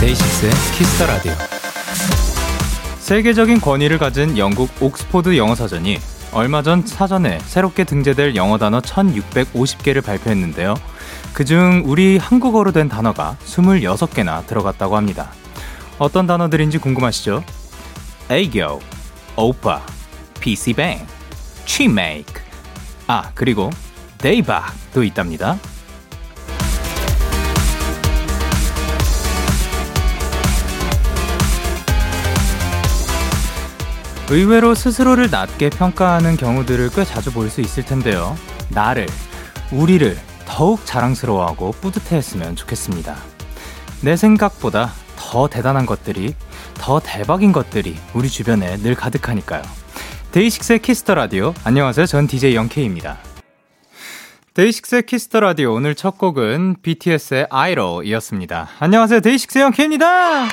데이식스의 Kiss the Radio. 세계적인 권위를 가진 영국 옥스포드 영어 사전이 얼마 전 사전에 새롭게 등재될 영어 단어 1650개를 발표했는데요. 그중 우리 한국어로 된 단어가 26개나 들어갔다고 합니다. 어떤 단어들인지 궁금하시죠? 애교, 오빠, PC뱅, 취메이크, 아, 그리고 데이박도 있답니다. 의외로 스스로를 낮게 평가하는 경우들을 꽤 자주 볼 수 있을 텐데요. 나를, 우리를 더욱 자랑스러워하고 뿌듯해했으면 좋겠습니다. 내 생각보다 더 대단한 것들이, 더 대박인 것들이 우리 주변에 늘 가득하니까요. 데이식스의 Kiss the Radio. 안녕하세요. 전 DJ 영케이입니다. 데이식스의 Kiss the Radio. 오늘 첫 곡은 BTS의 IDOL이었습니다. 안녕하세요. 데이식스의 영케이입니다.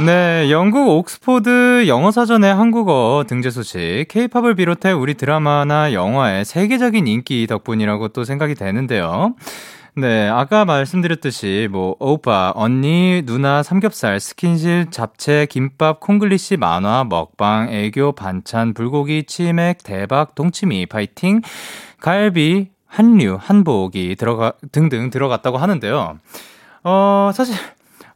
네, 영국 옥스포드 영어사전의 한국어 등재 소식, 케이팝을 비롯해 우리 드라마나 영화의 세계적인 인기 덕분이라고 또 생각이 되는데요. 네, 아까 말씀드렸듯이 뭐 오빠, 언니, 누나, 삼겹살, 스킨십, 잡채, 김밥, 콩글리시, 만화, 먹방, 애교, 반찬, 불고기, 치맥, 대박, 동치미, 파이팅, 갈비, 한류, 한복이 들어가 등등 들어갔다고 하는데요. 어, 사실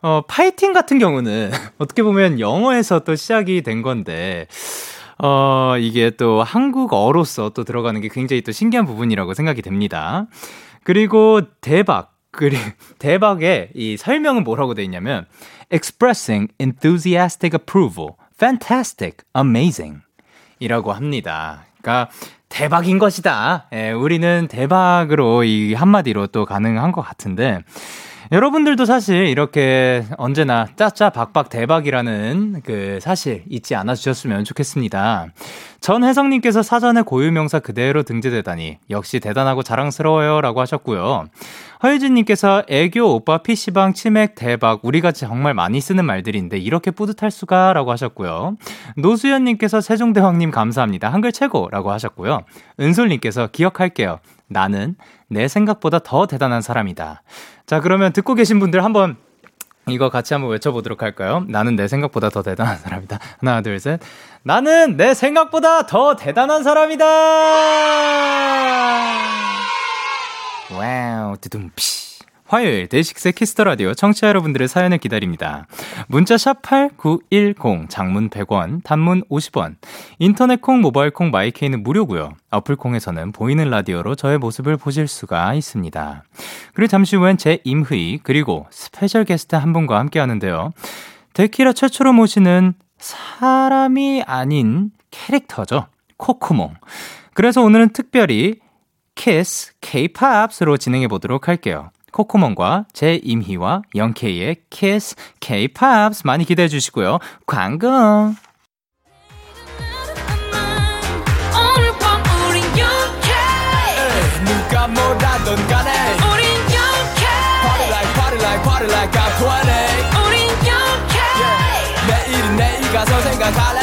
어, 파이팅 같은 경우는 어떻게 보면 영어에서 또 시작이 된 건데, 어, 이게 또 한국어로서 또 들어가는 게 굉장히 또 신기한 부분이라고 생각이 됩니다. 그리고 대박. 그리 대박의 이 설명은 뭐라고 돼 있냐면 expressing enthusiastic approval, fantastic, amazing 이라고 합니다. 그러니까 대박인 것이다. 예, 우리는 대박으로 이 한마디로 또 가능한 것 같은데 여러분들도 사실 이렇게 언제나 짜짜 박박 대박이라는 그 사실 잊지 않아 주셨으면 좋겠습니다. 전 혜성님께서 사전에 고유명사 그대로 등재되다니 역시 대단하고 자랑스러워요 라고 하셨고요. 허유진님께서 애교 오빠 PC방 치맥 대박 우리가 정말 많이 쓰는 말들인데 이렇게 뿌듯할 수가 라고 하셨고요. 노수연님께서 세종대왕님 감사합니다. 한글 최고 라고 하셨고요. 은솔님께서 기억할게요. 나는 내 생각보다 더 대단한 사람이다. 자, 그러면 듣고 계신 분들 한번 이거 같이 한번 외쳐보도록 할까요? 나는 내 생각보다 더 대단한 사람이다. 하나, 둘, 셋. 나는 내 생각보다 더 대단한 사람이다! wow, 두둠, 피. 화요일 데이식스의 Kiss the Radio 청취자 여러분들의 사연을 기다립니다. 문자 샵 8910 장문 100원, 단문 50원. 인터넷 콩, 모바일 콩, 마이케이는 무료고요. 어플 콩에서는 보이는 라디오로 저의 모습을 보실 수가 있습니다. 그리고 잠시 후엔 제이미 그리고 스페셜 게스트 한 분과 함께 하는데요. 데키라 최초로 모시는 사람이 아닌 캐릭터죠. 코코몽. 그래서 오늘은 특별히 Kiss K-Pop으로 진행해 보도록 할게요. 코코몽과 제이미와 영케이의 Kiss K-Pop 많이 기대해 주시고요. 광고. 누가 뭐라던 간에 우린 영케 Party like party like party like I'm 20 우린 영케 yeah. 내일은 내일 가서 생각할래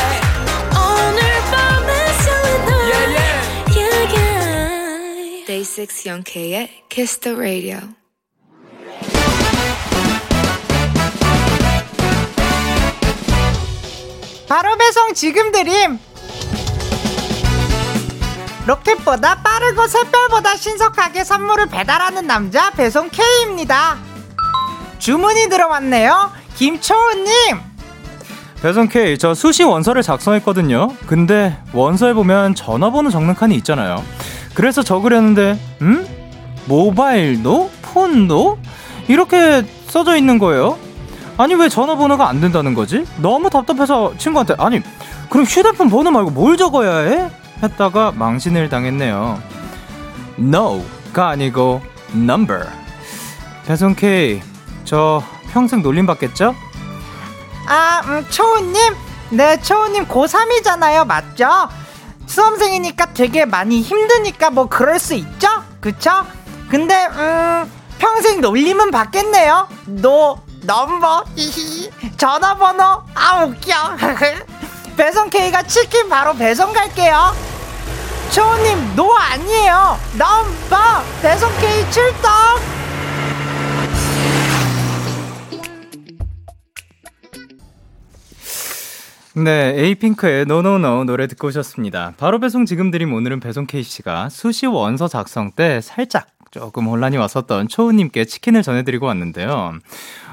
6 영케이의 Kiss the Radio. 바로 배송 지금 드림. 로켓보다 빠르고 샛별보다 신속하게 선물을 배달하는 남자 배송 K입니다. 주문이 들어왔네요. 김초우님. 배송 K 저 수시 원서를 작성했거든요. 근데 원서에 보면 전화번호 적는 칸이 있잖아요 그래서 적으려는데 음? 모바일도? 폰도? 이렇게 써져 있는 거예요 아니 왜 전화번호가 안 된다는 거지? 너무 답답해서 친구한테 아니 그럼 휴대폰 번호 말고 뭘 적어야 해? 했다가 망신을 당했네요. No가 아니고 number. 배송 K 저 평생 놀림 받겠죠? 아, 음, 초우님 네, 초우님 고3이잖아요. 맞죠? 수험생이니까 되게 많이 힘드니까 뭐 그럴 수 있죠? 그쵸? 근데, 음, 평생 놀림은 받겠네요. no, number, 히히, 전화번호, 아, 웃겨. 배송 K가 치킨 바로 배송 갈게요. 초우님, no 아니에요. number, 배송 K 출동! 네, 에이핑크의 No No No 노래 듣고 오셨습니다. 바로 배송 지금 드림 오늘은 배송 K씨가 수시 원서 작성 때 살짝 조금 혼란이 왔었던 초우님께 치킨을 전해드리고 왔는데요.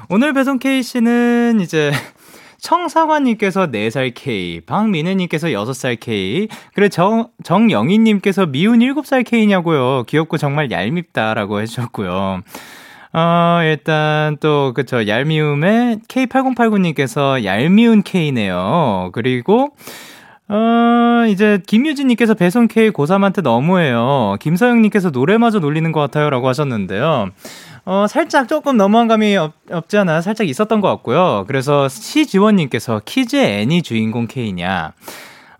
오늘 배송 K씨는 이제 청사관님께서 4살 K, 박민혜님께서 6살 K, 그리고 정, 정영희님께서 미운 7살 K냐고요. 귀엽고 정말 얄밉다라고 해주셨고요. 어, 일단 또, 그쵸, 얄미움에 K8089님께서 얄미운 K네요. 그리고, 어, 이제, 김유진님께서 배송 K 고3한테 너무해요. 김서영님께서 노래마저 놀리는 것 같아요. 라고 하셨는데요. 어, 살짝 조금 너무한 감이 없, 없지 않아 살짝 있었던 것 같고요. 그래서 시지원님께서 kids 애니 주인공 K냐.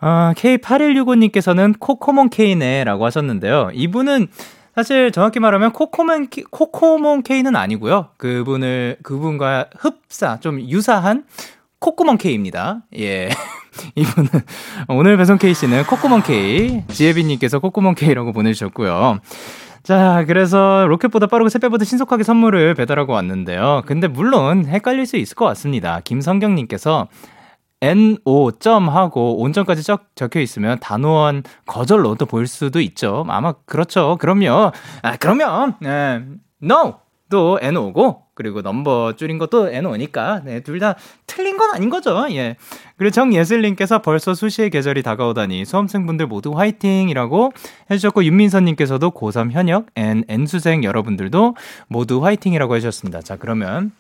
어, K8165님께서는 코코몬 K네. 라고 하셨는데요. 이분은 사실 정확히 말하면 코코몬 코코몬 K는 아니고요. 그분을 그분과 흡사 좀 유사한 코코몬 K입니다. 예. 이분은 오늘 배송 K 씨는 코코몬 K 지혜빈 님께서 코코몬 K라고 보내 주셨고요. 자, 그래서 로켓보다 빠르고 새배보다 신속하게 선물을 배달하고 왔는데요. 근데 물론 헷갈릴 수 있을 것 같습니다. 김성경님께서 NO 점 하고 온점까지 적, 적혀 있으면 단호한 거절로 또 보일 수도 있죠. 아마 그렇죠. 그럼요. 아, 그러면 네. No 또 NO고 그리고 넘버 줄인 것도 NO니까 네, 둘 다 틀린 건 아닌 거죠. 예. 그리고 정예슬님께서 벌써 수시의 계절이 다가오다니 수험생분들 모두 화이팅이라고 해주셨고 윤민선님께서도 고3 현역 N N수생 여러분들도 모두 화이팅이라고 해주셨습니다. 자 그러면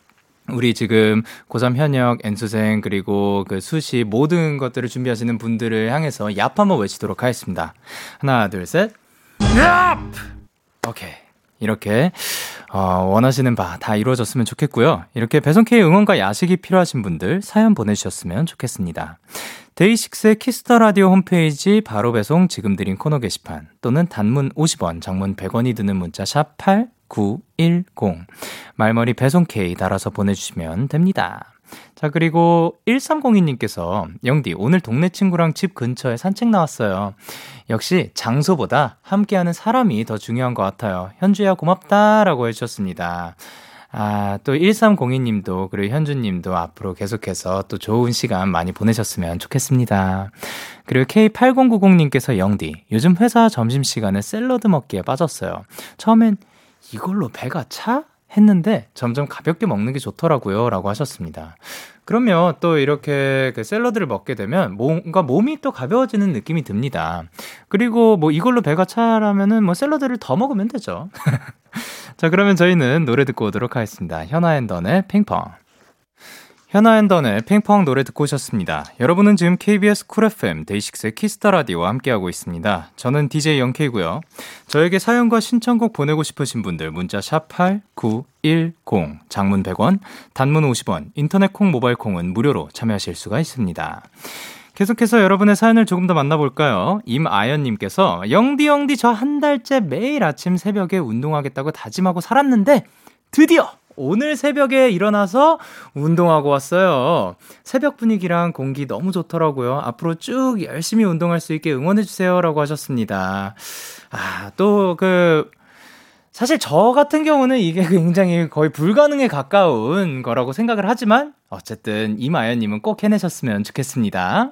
우리 지금 고3 현역, N수생, 그리고 그 수시 모든 것들을 준비하시는 분들을 향해서 얍 한번 외치도록 하겠습니다. 하나, 둘, 셋. 얍! 오케이. 이렇게, 어, 원하시는 바 다 이루어졌으면 좋겠고요. 이렇게 배송K의 응원과 야식이 필요하신 분들 사연 보내주셨으면 좋겠습니다. 데이식스의 Kiss the Radio 홈페이지 바로 배송 지금 드림 코너 게시판 또는 단문 50원, 장문 100원이 드는 문자 샵 8, 8910. 말머리 배송 K 달아서 보내주시면 됩니다. 자, 그리고 1302님께서, 영디, 오늘 동네 친구랑 집 근처에 산책 나왔어요. 역시 장소보다 함께하는 사람이 더 중요한 것 같아요. 현주야, 고맙다. 라고 해주셨습니다. 아, 또 1302님도, 그리고 현주님도 앞으로 계속해서 또 좋은 시간 많이 보내셨으면 좋겠습니다. 그리고 K8090님께서 영디, 요즘 회사 점심시간에 샐러드 먹기에 빠졌어요. 처음엔 이걸로 배가 차? 했는데 점점 가볍게 먹는 게 좋더라고요. 라고 하셨습니다. 그러면 또 이렇게 그 샐러드를 먹게 되면 뭔가 몸이 또 가벼워지는 느낌이 듭니다. 그리고 뭐 이걸로 배가 차라면은 뭐 샐러드를 더 먹으면 되죠. 자, 그러면 저희는 노래 듣고 오도록 하겠습니다. 현아 and 던의 핑퐁. 현아 and 던의 핑퐁 노래 듣고 오셨습니다. 여러분은 지금 KBS 쿨 FM 데이식스의 Kiss the Radio와 함께하고 있습니다. 저는 DJ 영케이고요. 저에게 사연과 신청곡 보내고 싶으신 분들 문자 샵 #8910 장문 100원, 단문 50원, 인터넷 콩, 모바일 콩은 무료로 참여하실 수가 있습니다. 계속해서 여러분의 사연을 조금 더 만나볼까요? 임아연님께서 영디 영디 저 한 달째 매일 아침 새벽에 운동하겠다고 다짐하고 살았는데 드디어 오늘 새벽에 일어나서 운동하고 왔어요. 새벽 분위기랑 공기 너무 좋더라고요. 앞으로 쭉 열심히 운동할 수 있게 응원해주세요. 라고 하셨습니다. 아, 또 그, 사실 저 같은 경우는 이게 굉장히 거의 불가능에 가까운 거라고 생각을 하지만 어쨌든 이마연님은 꼭 해내셨으면 좋겠습니다.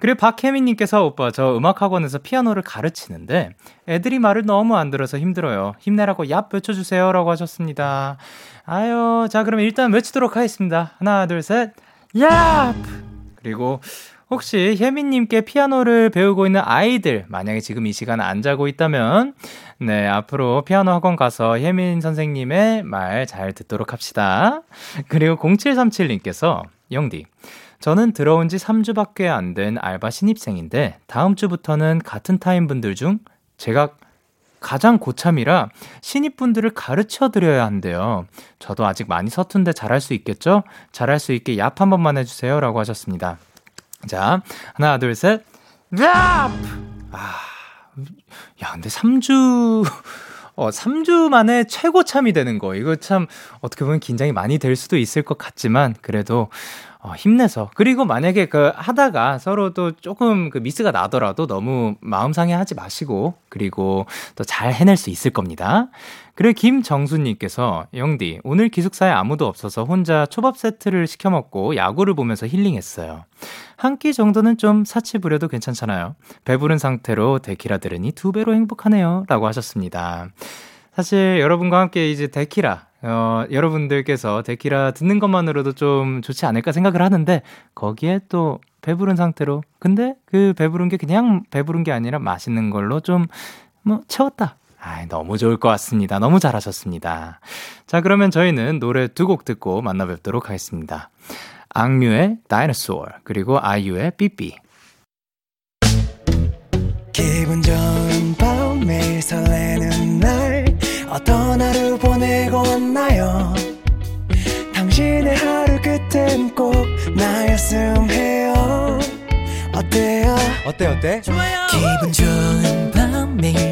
그리고 박혜민님께서 오빠 저 음악학원에서 피아노를 가르치는데 애들이 말을 너무 안 들어서 힘들어요. 힘내라고 얍 외쳐주세요라고 하셨습니다. 아유 자 그러면 일단 외치도록 하겠습니다. 하나 둘 셋. 얍. 그리고 혹시 혜민님께 피아노를 배우고 있는 아이들 만약에 지금 이 시간 안 자고 있다면 네 앞으로 피아노 학원 가서 혜민 선생님의 말 잘 듣도록 합시다. 그리고 0737님께서 영디 저는 들어온 지 3주밖에 안 된 알바 신입생인데 다음 주부터는 같은 타임 분들 중 제가 가장 고참이라 신입분들을 가르쳐 드려야 한대요. 저도 아직 많이 서툰데 잘할 수 있겠죠? 잘할 수 있게 얍 한 번만 해주세요. 라고 하셨습니다. 자, 하나, 둘, 셋. 랍! 아, 야, 근데 3주, 어, 3주 만에 최고참이 되는 거. 이거 참, 어떻게 보면 긴장이 많이 될 수도 있을 것 같지만, 그래도, 어, 힘내서. 그리고 만약에 그 하다가 서로 또 조금 그 미스가 나더라도 너무 마음 상해 하지 마시고, 그리고 또 잘 해낼 수 있을 겁니다. 그리고 김정수님께서, 영디, 오늘 기숙사에 아무도 없어서 혼자 초밥 세트를 시켜 먹고 야구를 보면서 힐링했어요. 한 끼 정도는 좀 사치 부려도 괜찮잖아요. 배부른 상태로 데키라 들으니 두 배로 행복하네요. 라고 하셨습니다. 사실 여러분과 함께 이제 데키라, 어, 여러분들께서 데키라 듣는 것만으로도 좀 좋지 않을까 생각을 하는데, 거기에 또 배부른 상태로, 근데 그 배부른 게 그냥 배부른 게 아니라 맛있는 걸로 좀, 뭐, 채웠다. 아, 너무 좋을 것 같습니다. 너무 잘하셨습니다. 자, 그러면 저희는 노래 두 곡 듣고 만나 뵙도록 하겠습니다. 악뮤의 다이너소어 그리고 아이유의 삐삐 기분 좋은 밤 매일 설레는 날 어떤 하루 보내고 왔나요 당신의 하루 끝엔 꼭 나였음 해요 어때요 어때 어때? 좋아요 기분 좋은 밤 매일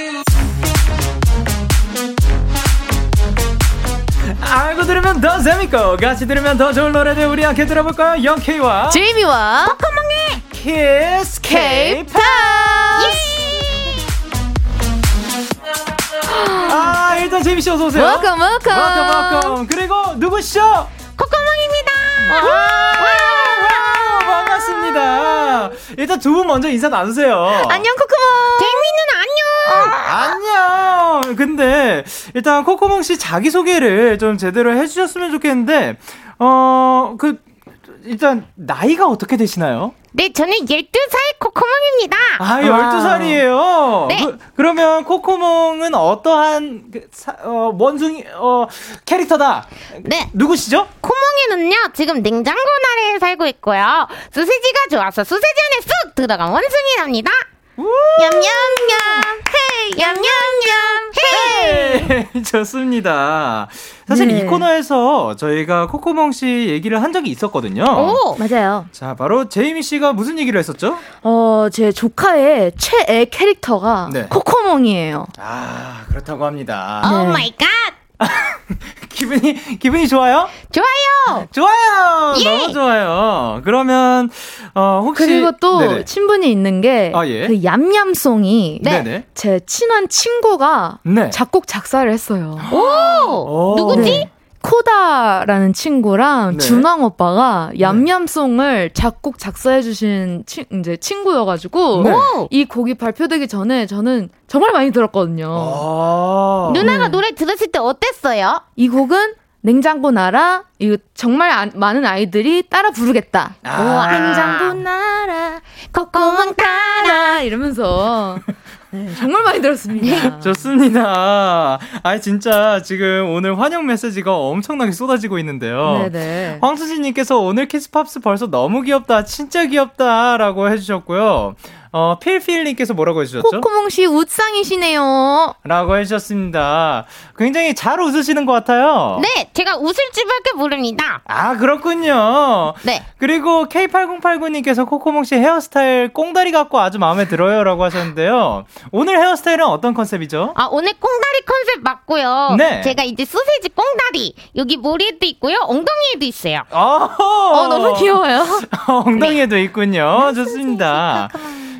알고 들으면 더 재밌고 같이 들으면 더 좋은 노래들 우리 함께 들어볼까요? 영케이와 제이미와 Kiss K-Pop 아 일단 제이미씨 어서 오세요. welcome welcome welcome welcome 그리고 누구시죠? 코코몽입니다. 와, 반갑습니다. 일단 두 분 먼저 인사 나누세요. 안녕 코코몽. 제이미는 안녕. 안녕. 근데 일단 코코몽 씨 자기 소개를 좀 제대로 해주셨으면 좋겠는데 어 그 일단 나이가 어떻게 되시나요? 네 저는 12살 코코몽입니다 아, 12살이에요. 네. 그, 러면 코코몽은 어떠한 그, 사, 어, 원숭이 어 캐릭터다. 네 누구시죠? 코몽이는요 지금 냉장고 나라에 살고 있고요 소세지가 좋아서 소세지 안에 쑥 들어간 원숭이랍니다 얌얌얌 헤이 얌얌얌 헤이 네, 좋습니다. 사실 네. 이 코너에서 저희가 코코몽 씨 얘기를 한 적이 있었거든요. 오 맞아요. 자, 바로 제이미 씨가 무슨 얘기를 했었죠? 어, 제 조카의 최애 캐릭터가 네. 코코몽이에요. 아, 그렇다고 합니다. oh 네. my god 기분이 기분이 좋아요? 좋아요 좋아요. 예. 너무 좋아요. 그러면 어 혹시 그리고 또 네네. 친분이 있는 게 아, 예. 그 얌얌송이 네. 제 친한 친구가 네. 작곡 작사를 했어요. 오. 누구지? 네. 코다라는 친구랑 네. 준왕 오빠가 얌얌송을 작곡 작사해 주신 친 이제 친구여가지고 네. 이 곡이 발표되기 전에 저는 정말 많이 들었거든요. 아. 누나가 노래 들었을 때 어땠어요? 이 곡은 냉장고 나라 이거 정말 아- 많은 아이들이 따라 부르겠다. 아. 냉장고 나라 코코몽 따라 이러면서 네, 정말 많이 들었습니다. 좋습니다. 아 진짜 지금 오늘 환영 메시지가 엄청나게 쏟아지고 있는데요. 네네. 황수진님께서 오늘 키스팝스 벌써 너무 귀엽다, 진짜 귀엽다라고 해주셨고요. 어 필필님께서 뭐라고 해주셨죠? 코코몽 씨 웃상이시네요. 라고 해주셨습니다. 굉장히 잘 웃으시는 것 같아요. 네, 제가 웃을 줄밖에 모릅니다. 아 그렇군요. 네. 그리고 K8089님께서 코코몽 씨 헤어스타일 꽁다리 같고 아주 마음에 들어요 라고 하셨는데요. 오늘 헤어스타일은 어떤 컨셉이죠? 아, 오늘 꽁다리 컨셉 맞고요. 네. 제가 이제 소세지 꽁다리. 여기 머리에도 있고요. 엉덩이에도 있어요. 어, 어 너무 귀여워요. 엉덩이에도 있군요. 좋습니다.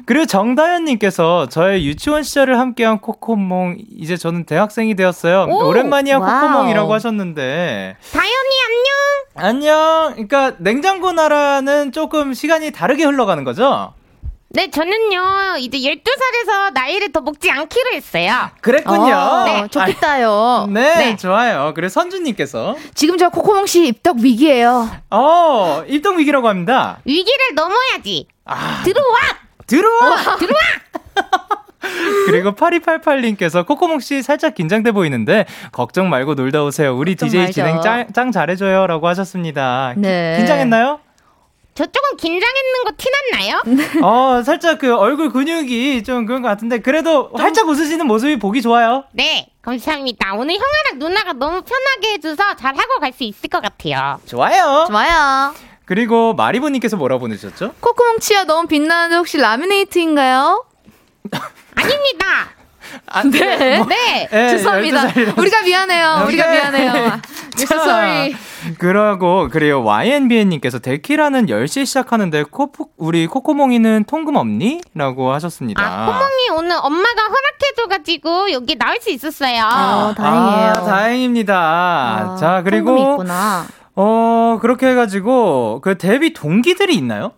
그리고 정다현님께서 저의 유치원 시절을 함께한 코코몽 이제 저는 대학생이 되었어요. 오, 오랜만이야 wow. 코코몽이라고 하셨는데 다현이 안녕. 안녕. 그러니까 냉장고 나라는 조금 시간이 다르게 흘러가는 거죠? 네, 저는요, 이제 12살에서 나이를 더 먹지 않기로 했어요. 그랬군요. 어, 네. 좋겠다요. 네, 네. 좋아요. 그리고 선주님께서 지금 저 코코몽 씨 입덕 위기예요. 어 입덕 위기라고 합니다. 위기를 넘어야지. 아 들어와! 들어와 들어와! 그리고 8288님께서 코코몽 씨 살짝 긴장돼 보이는데 걱정 말고 놀다 오세요. 우리 DJ 말죠. 진행 짱, 짱 잘해줘요 라고 하셨습니다. 네. 긴장했나요? 저 조금 긴장했는 거 티났나요? 어, 살짝 그 얼굴 근육이 좀 그런 것 같은데 그래도 활짝 웃으시는 모습이 보기 좋아요. 네, 감사합니다. 오늘 형아랑 누나가 너무 편하게 해줘서 잘 하고 갈 수 있을 것 같아요. 좋아요. 좋아요. 그리고 마리보님께서 뭐라 보내주셨죠? 코코몽 치아 너무 빛나는데 혹시 라미네이트인가요? 아닙니다. 아, 네. 뭐, 네. 예, 죄송합니다. 12살. 우리가 미안해요. 우리가 네. 미안해요. So sorry. 그러고 그래요 YNBN님께서 데키라는 10시에 시작하는데 코프, 우리 코코몽이는 통금 없니? 라고 하셨습니다. 아, 코몽이 오늘 엄마가 허락해줘가지고 여기 나올 수 있었어요. 아, 다행이에요. 아, 다행입니다. 아, 자 통금이 그리고 있구나. 어 그렇게 해가지고 그 데뷔 동기들이 있나요?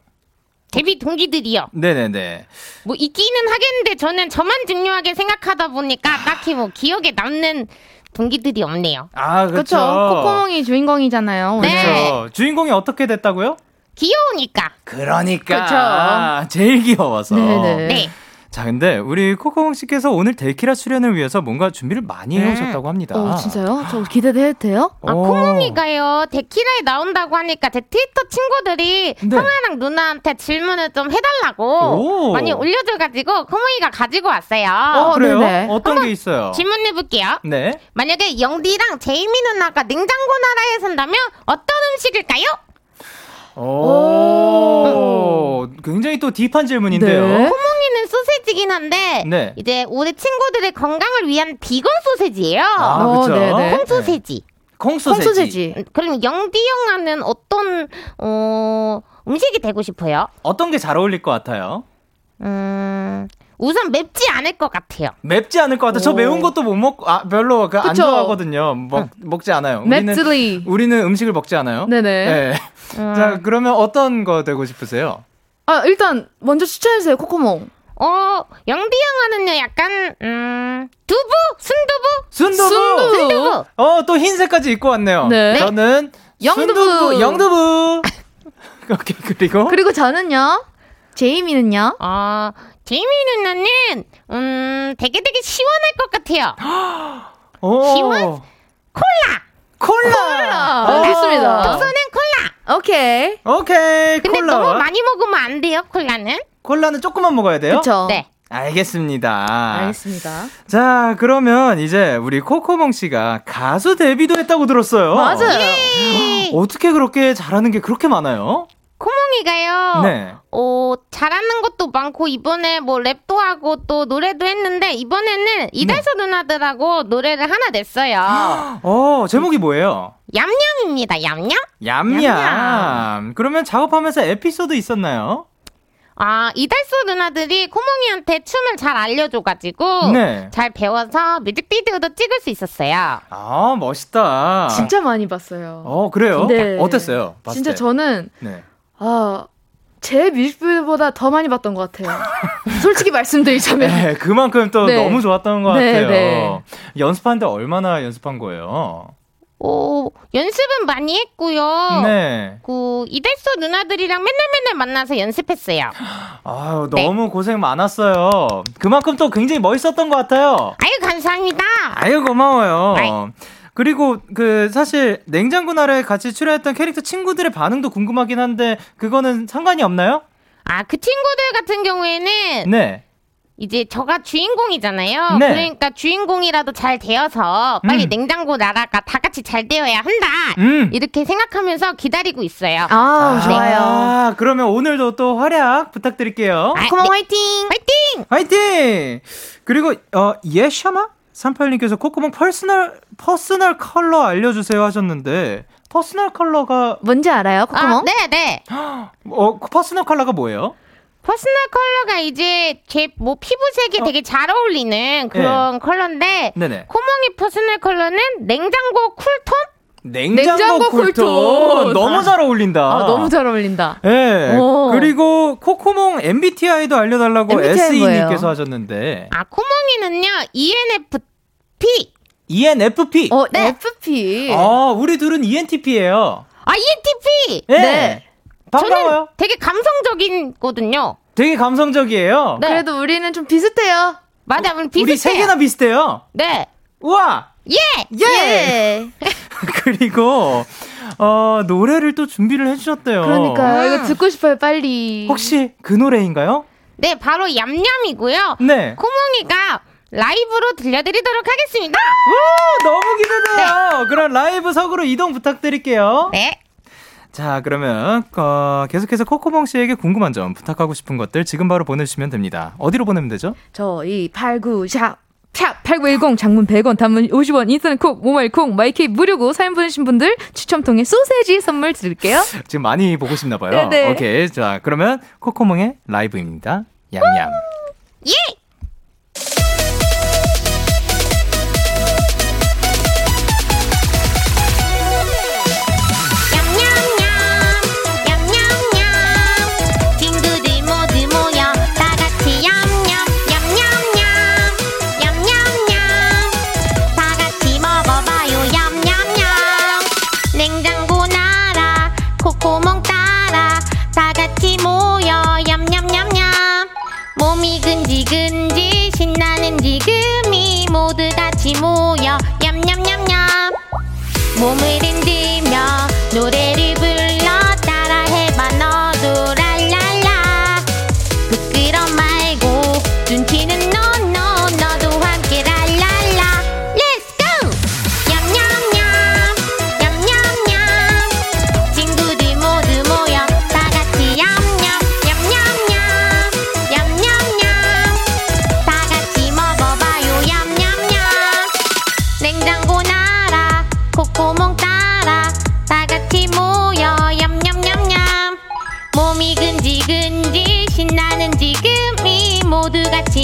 데뷔 동기들이요. 네네네. 뭐 있기는 하겠는데 저는 저만 중요하게 생각하다 보니까 딱히 뭐 기억에 남는 동기들이 없네요. 아 그렇죠. 그렇죠. 코코몽이 주인공이잖아요. 오늘. 네. 그렇죠. 주인공이 어떻게 됐다고요? 귀여우니까. 그러니까 그쵸. 아, 제일 귀여워서. 네네. 네. 자 근데 우리 코코몽 씨께서 오늘 데키라 출연을 위해서 뭔가 준비를 많이 음. 해오셨다고 합니다. 어, 진짜요? 저 기대도 해도 돼요? 아, 오. 코몽이가요, 데키라에 나온다고 하니까 제 트위터 친구들이 네. 형아랑 누나한테 질문을 좀 오. 해달라고 많이 올려줘가지고 코몽이가 가지고 왔어요. 어, 그래요? 네네. 어떤 게 있어요? 질문해볼게요. 네. 만약에 영디랑 제이미 누나가 냉장고 나라에 산다면 어떤 음식일까요? 오, 굉장히 또 딥한 질문인데요. 네. 소세지긴 한데 네. 이제 우리 친구들의 건강을 위한 비건 소세지예요. 아, 어, 그렇죠. 네네. 콩 소세지. 콩 소세지. 콩 소세지. 음, 그럼 영디 형아는 어떤 어, 음식이 되고 싶어요? 어떤 게 잘 어울릴 것 같아요? 음, 우선 맵지 않을 것 같아요. 맵지 않을 것 같아요. 저 오. 매운 것도 못 먹고, 아, 별로 그 안. 좋아하거든요. 먹, 먹지 않아요. 우리는, 맵찔리. 우리는 음식을 먹지 않아요. 네네. 네. 음. 자, 그러면 어떤 거 되고 싶으세요? 아, 일단 먼저 추천해주세요, 코코몽. 어, 영디 형아는요, 약간, 음, 두부? 순두부? 순두부! 순두부. 순두부! 어, 또 흰색까지 입고 왔네요. 네. 저는 영두부. 순두부, 영두부. 오케이, 그리고 그리고 저는요, 제이미는요, 어, 제이미 누나는, 음, 되게 되게 시원할 것 같아요. 오. 시원? 콜라! 콜라. 아, 좋습니다. 저는 콜라! 오케이. 오케이, 근데 콜라. 너무 많이 먹으면 안 돼요, 콜라는. 콜라는 조금만 먹어야 돼요? 그쵸. 네. 알겠습니다. 알겠습니다. 자, 그러면 이제 우리 코코몽 씨가 가수 데뷔도 했다고 들었어요. 맞아요. 네. 어떻게 그렇게 잘하는 게 그렇게 많아요? 코몽이가요. 네. 어, 잘하는 것도 많고, 이번에 뭐 랩도 하고 또 노래도 했는데, 이번에는 이달소 누나들하고 노래를 하나 냈어요. 어, 제목이 뭐예요? 얌얌입니다, 얌얌? 얌얌. 그러면 작업하면서 에피소드 있었나요? 아, 이달소 누나들이 코몽이한테 춤을 잘 알려줘가지고, 네. 잘 배워서 뮤직비디오도 찍을 수 있었어요. 아, 멋있다. 진짜 많이 봤어요. 어, 그래요? 네. 어땠어요? 봤을 진짜 때? 저는, 네. 아, 제 뮤직비디오보다 더 많이 봤던 것 같아요. 솔직히 말씀드리자면. 네, 그만큼 또 네. 너무 좋았던 것 네, 같아요. 네. 연습하는데 얼마나 연습한 거예요? 오, 연습은 많이 했고요. 네. 그, 이달소 누나들이랑 맨날 맨날 만나서 연습했어요. 아유, 네. 너무 고생 많았어요. 그만큼 또 굉장히 멋있었던 것 같아요. 아유, 감사합니다. 아유, 고마워요. 아이. 그리고 그 사실 냉장고 나라에 같이 출연했던 캐릭터 친구들의 반응도 궁금하긴 한데 그거는 상관이 없나요? 아, 그 친구들 같은 경우에는 네. 이제 저가 주인공이잖아요. 네. 그러니까 주인공이라도 잘 되어서 빨리 음. 냉장고 나라가 다 같이 잘 되어야 한다. 음. 이렇게 생각하면서 기다리고 있어요. 아, 좋아요. 아, 그러면 오늘도 또 활약 부탁드릴게요. 아, 코몽 네. 화이팅! 화이팅! 화이팅! 그리고 어 예샤마 38님께서 코코몽 personal personal color 알려주세요 하셨는데 personal color가 뭔지 알아요, 코코몽? 아, 네, 네. 어 personal color가 뭐예요? personal color가 이제 제 뭐 피부색에 어. 되게 잘 어울리는 그런 컬러인데 네네. 코몽이 personal color는 냉장고 cool tone? 냉장고, 냉장고 cool tone. cool tone. 너무 잘 어울린다. 아, 너무 잘 어울린다. 예. 오. 그리고 코코몽 MBTI도 알려달라고? SE님께서 하셨는데 아, 코몽이는요, ENFP. ENFP. 어, 네. FP. 아, 우리 둘은 ENTP예요. 아, ENTP! 예. 네. 반가워요. 저는 되게 감성적이거든요. 되게 감성적이에요. 네. 그래도 우리는 좀 비슷해요. 맞아, 우리 비슷해요. 우리 세 개나 비슷해요. 네. 우와! 예! 예! 그리고, 어, 노래를 또 준비를 해주셨대요. 그러니까 이거 듣고 싶어요, 빨리. 혹시 그 노래인가요? 네, 바로 얌얌이고요. 네. 코몽이가 라이브로 들려드리도록 하겠습니다. 오, 너무 기대돼요. 그럼 라이브 석으로 이동 부탁드릴게요. 네. 자, 그러면 어, 계속해서 코코몽 씨에게 궁금한 점, 부탁하고 싶은 것들 지금 바로 보내주시면 됩니다. 어디로 보내면 되죠? 저희 89샵 샵8910 장문 100원 단문 50원 인터넷 콕 모바일 콩 마이케이 무료고 사연 보내신 분들 추첨 통해 소세지 선물 드릴게요. 지금 많이 보고 싶나 봐요. 네네. 오케이. 자, 그러면 코코몽의 라이브입니다. 얌얌. 예! 몸을 흔들며 노래를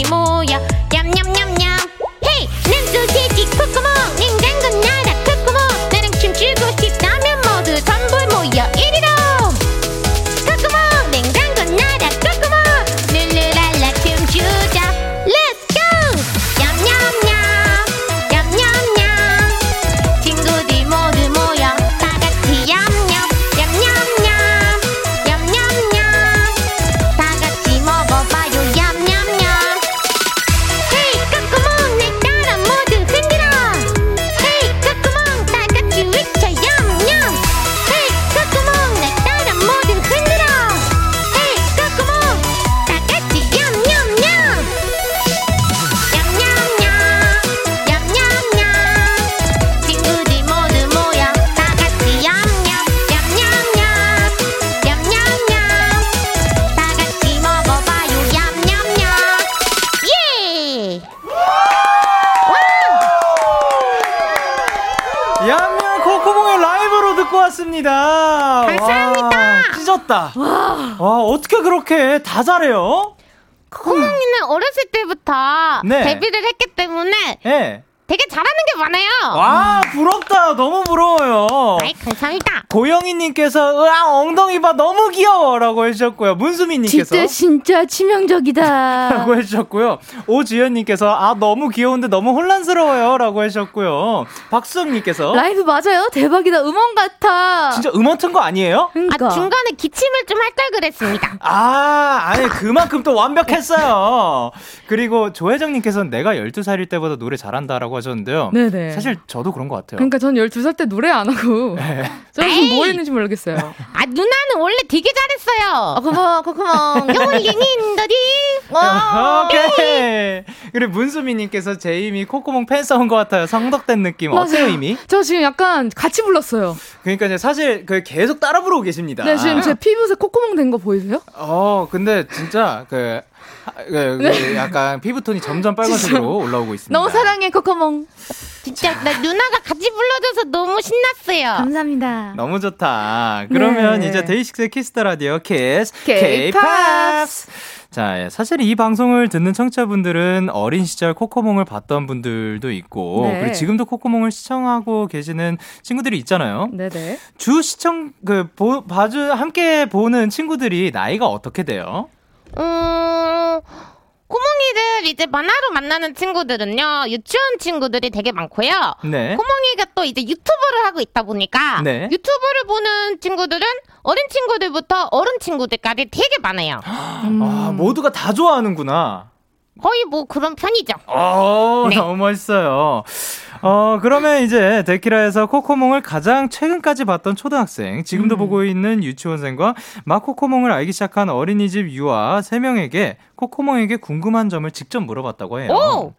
모 다 잘해요? 코몽이는 어렸을 때부터 네. 데뷔를 했기 때문에 예. 되게 잘하는 게 많아요. 와, 부럽다. 너무 부러워요. 아이 감사합니다. 고영희님께서, 으아, 엉덩이 봐. 너무 귀여워. 라고 해주셨고요. 문수민님께서. 진짜 진짜 치명적이다. 라고 해주셨고요. 오주연님께서, 아, 너무 귀여운데 너무 혼란스러워요. 라고 해주셨고요. 박수영님께서, 라이브 맞아요? 대박이다. 음원 같아. 진짜 음원 튼 거 아니에요? 그러니까. 아 중간에 기침을 좀 할 걸 그랬습니다. 아, 아니, 그만큼 또 완벽했어요. 그리고 조혜정님께서는 내가 12살일 때보다 노래 잘한다라고 하셨는데요. 네네. 사실 저도 그런 것 같아요. 그러니까 전 12살 때 노래 안 하고 네. 저는 에이. 뭐 했는지 모르겠어요. 아 누나는 원래 되게 잘했어요. 아, 고마워, 고마워. 요리닌더디. 오케이. 그리고 문수미님께서 제 이미 콧구멍 팬 싸운 것 같아요. 성덕된 느낌. 어때요, 이미? 저 지금 약간 같이 불렀어요. 그러니까 이제 사실 그 계속 따라 부르고 계십니다. 네, 지금 제 피부색 코코몽 된 거 보이세요? 어, 근데 진짜 그, 하- 그, 그 약간 피부톤이 점점 빨간색으로 올라오고 있습니다. 너무 사랑해, 코코몽. 진짜 나 누나가 같이 불러줘서 너무 신났어요. 감사합니다. 너무 좋다. 그러면 네. 이제 데이식스의 키스 더 라디오 키스. K-POPs. 자, 예, 사실 이 방송을 듣는 청취자분들은 어린 시절 코코몽을 봤던 분들도 있고 네. 그리고 지금도 코코몽을 시청하고 계시는 친구들이 있잖아요. 네네. 주 시청 그 보, 봐주 함께 보는 친구들이 나이가 어떻게 돼요? 음, 코몽이를 이제 만화로 만나는 친구들은요, 유치원 친구들이 되게 많고요. 네. 코몽이가 또 이제 유튜브를 하고 있다 보니까, 네. 유튜브를 보는 친구들은 어린 친구들부터 어른 친구들까지 되게 많아요. 아, 모두가 다 좋아하는구나. 거의 뭐 그런 편이죠. 어, 네. 너무 멋있어요. 어, 그러면 이제 데키라에서 코코몽을 가장 최근까지 봤던 초등학생, 지금도 보고 있는 유치원생과 막 코코몽을 알기 시작한 어린이집 유아 3명에게 코코몽에게 궁금한 점을 직접 물어봤다고 해요. 오!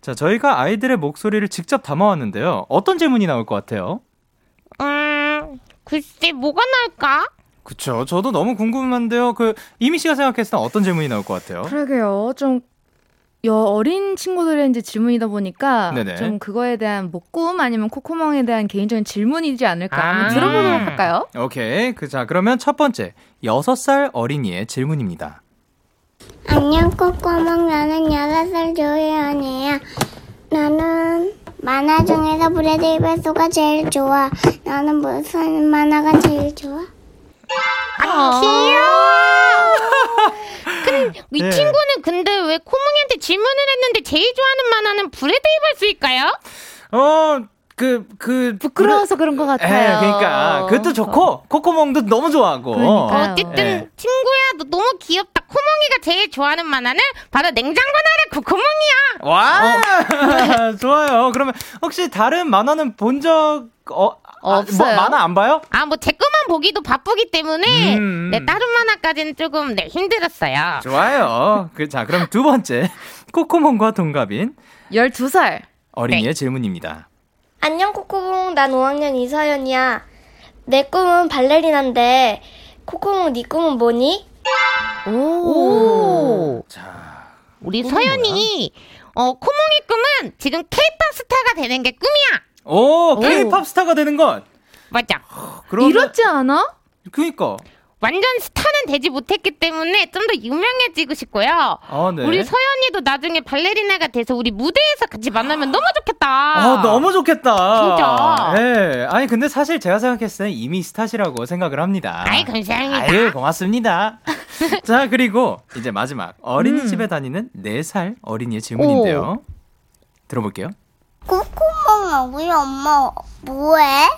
자, 저희가 아이들의 목소리를 직접 담아왔는데요. 어떤 질문이 나올 것 같아요? 음, 글쎄 뭐가 나을까? 그쵸. 저도 너무 궁금한데요. 그, 이미 씨가 생각했을 때 어떤 질문이 나올 것 같아요? 그러게요. 좀 여, 어린 친구들의 이제 질문이다 보니까 네네. 좀 그거에 대한 뭐꿈 아니면 코코몽에 대한 개인적인 질문이지 않을까 아. 한번 들어보도록 할까요? 오케이. 그, 자, 그러면 첫 번째. 6살 어린이의 질문입니다. 안녕 꼬꼬몽 나는 6살 조혜연이야 나는 만화 중에서 브래드 이베소가 제일 좋아 나는 무슨 만화가 제일 좋아? 아, 귀여워. 이 네. 친구는 근데 왜 코몽이한테 질문을 했는데 제일 좋아하는 만화는 브래드 이발스일까요? 어, 그, 그. 부끄러워서 그런 것 예, 같아요. 그러니까 그것도 좋고 코코몽도 너무 좋아하고. 그러니까요. 어쨌든 네. 친구야 너 너무 귀엽다. 코몽이가 제일 좋아하는 만화는 바로 냉장고 나라 코코몽이야. 와, 좋아요. 그러면 혹시 다른 만화는 본 적 어, 아, 없어요. 뭐, 만화 안 봐요? 아 뭐 제 것만 보기도 바쁘기 때문에 음. 네 다른 만화까지는 조금 네 힘들었어요. 좋아요. 그, 자, 그럼 두 번째 코코몽과 동갑인 12살. 어린이의 네. 질문입니다. 안녕 코코몽 난 5학년 이서연이야 내 꿈은 발레리나인데 코코몽 네 꿈은 뭐니? 오. 자, 우리 서연이 어 코몽이 꿈은 지금 케이팝 스타가 되는 게 꿈이야. 오, K-팝 스타가 되는 것. 맞아. 그러면 이렇지 않아? 그니까. 완전 스타는 되지 못했기 때문에 좀 더 유명해지고 싶고요. 아, 네. 우리 서연이도 나중에 발레리나가 돼서 우리 무대에서 같이 만나면 너무 좋겠다. 아, 너무 좋겠다. 진짜. 예. 아니, 근데 사실 제가 생각했을 때 이미 스타시라고 생각을 합니다. 아이 감사합니다. 아유, 고맙습니다. 자, 그리고 이제 마지막. 음. 어린이집에 다니는 4살 어린이의 질문인데요. 들어볼게요. 코코몽아 우리 엄마 뭐해?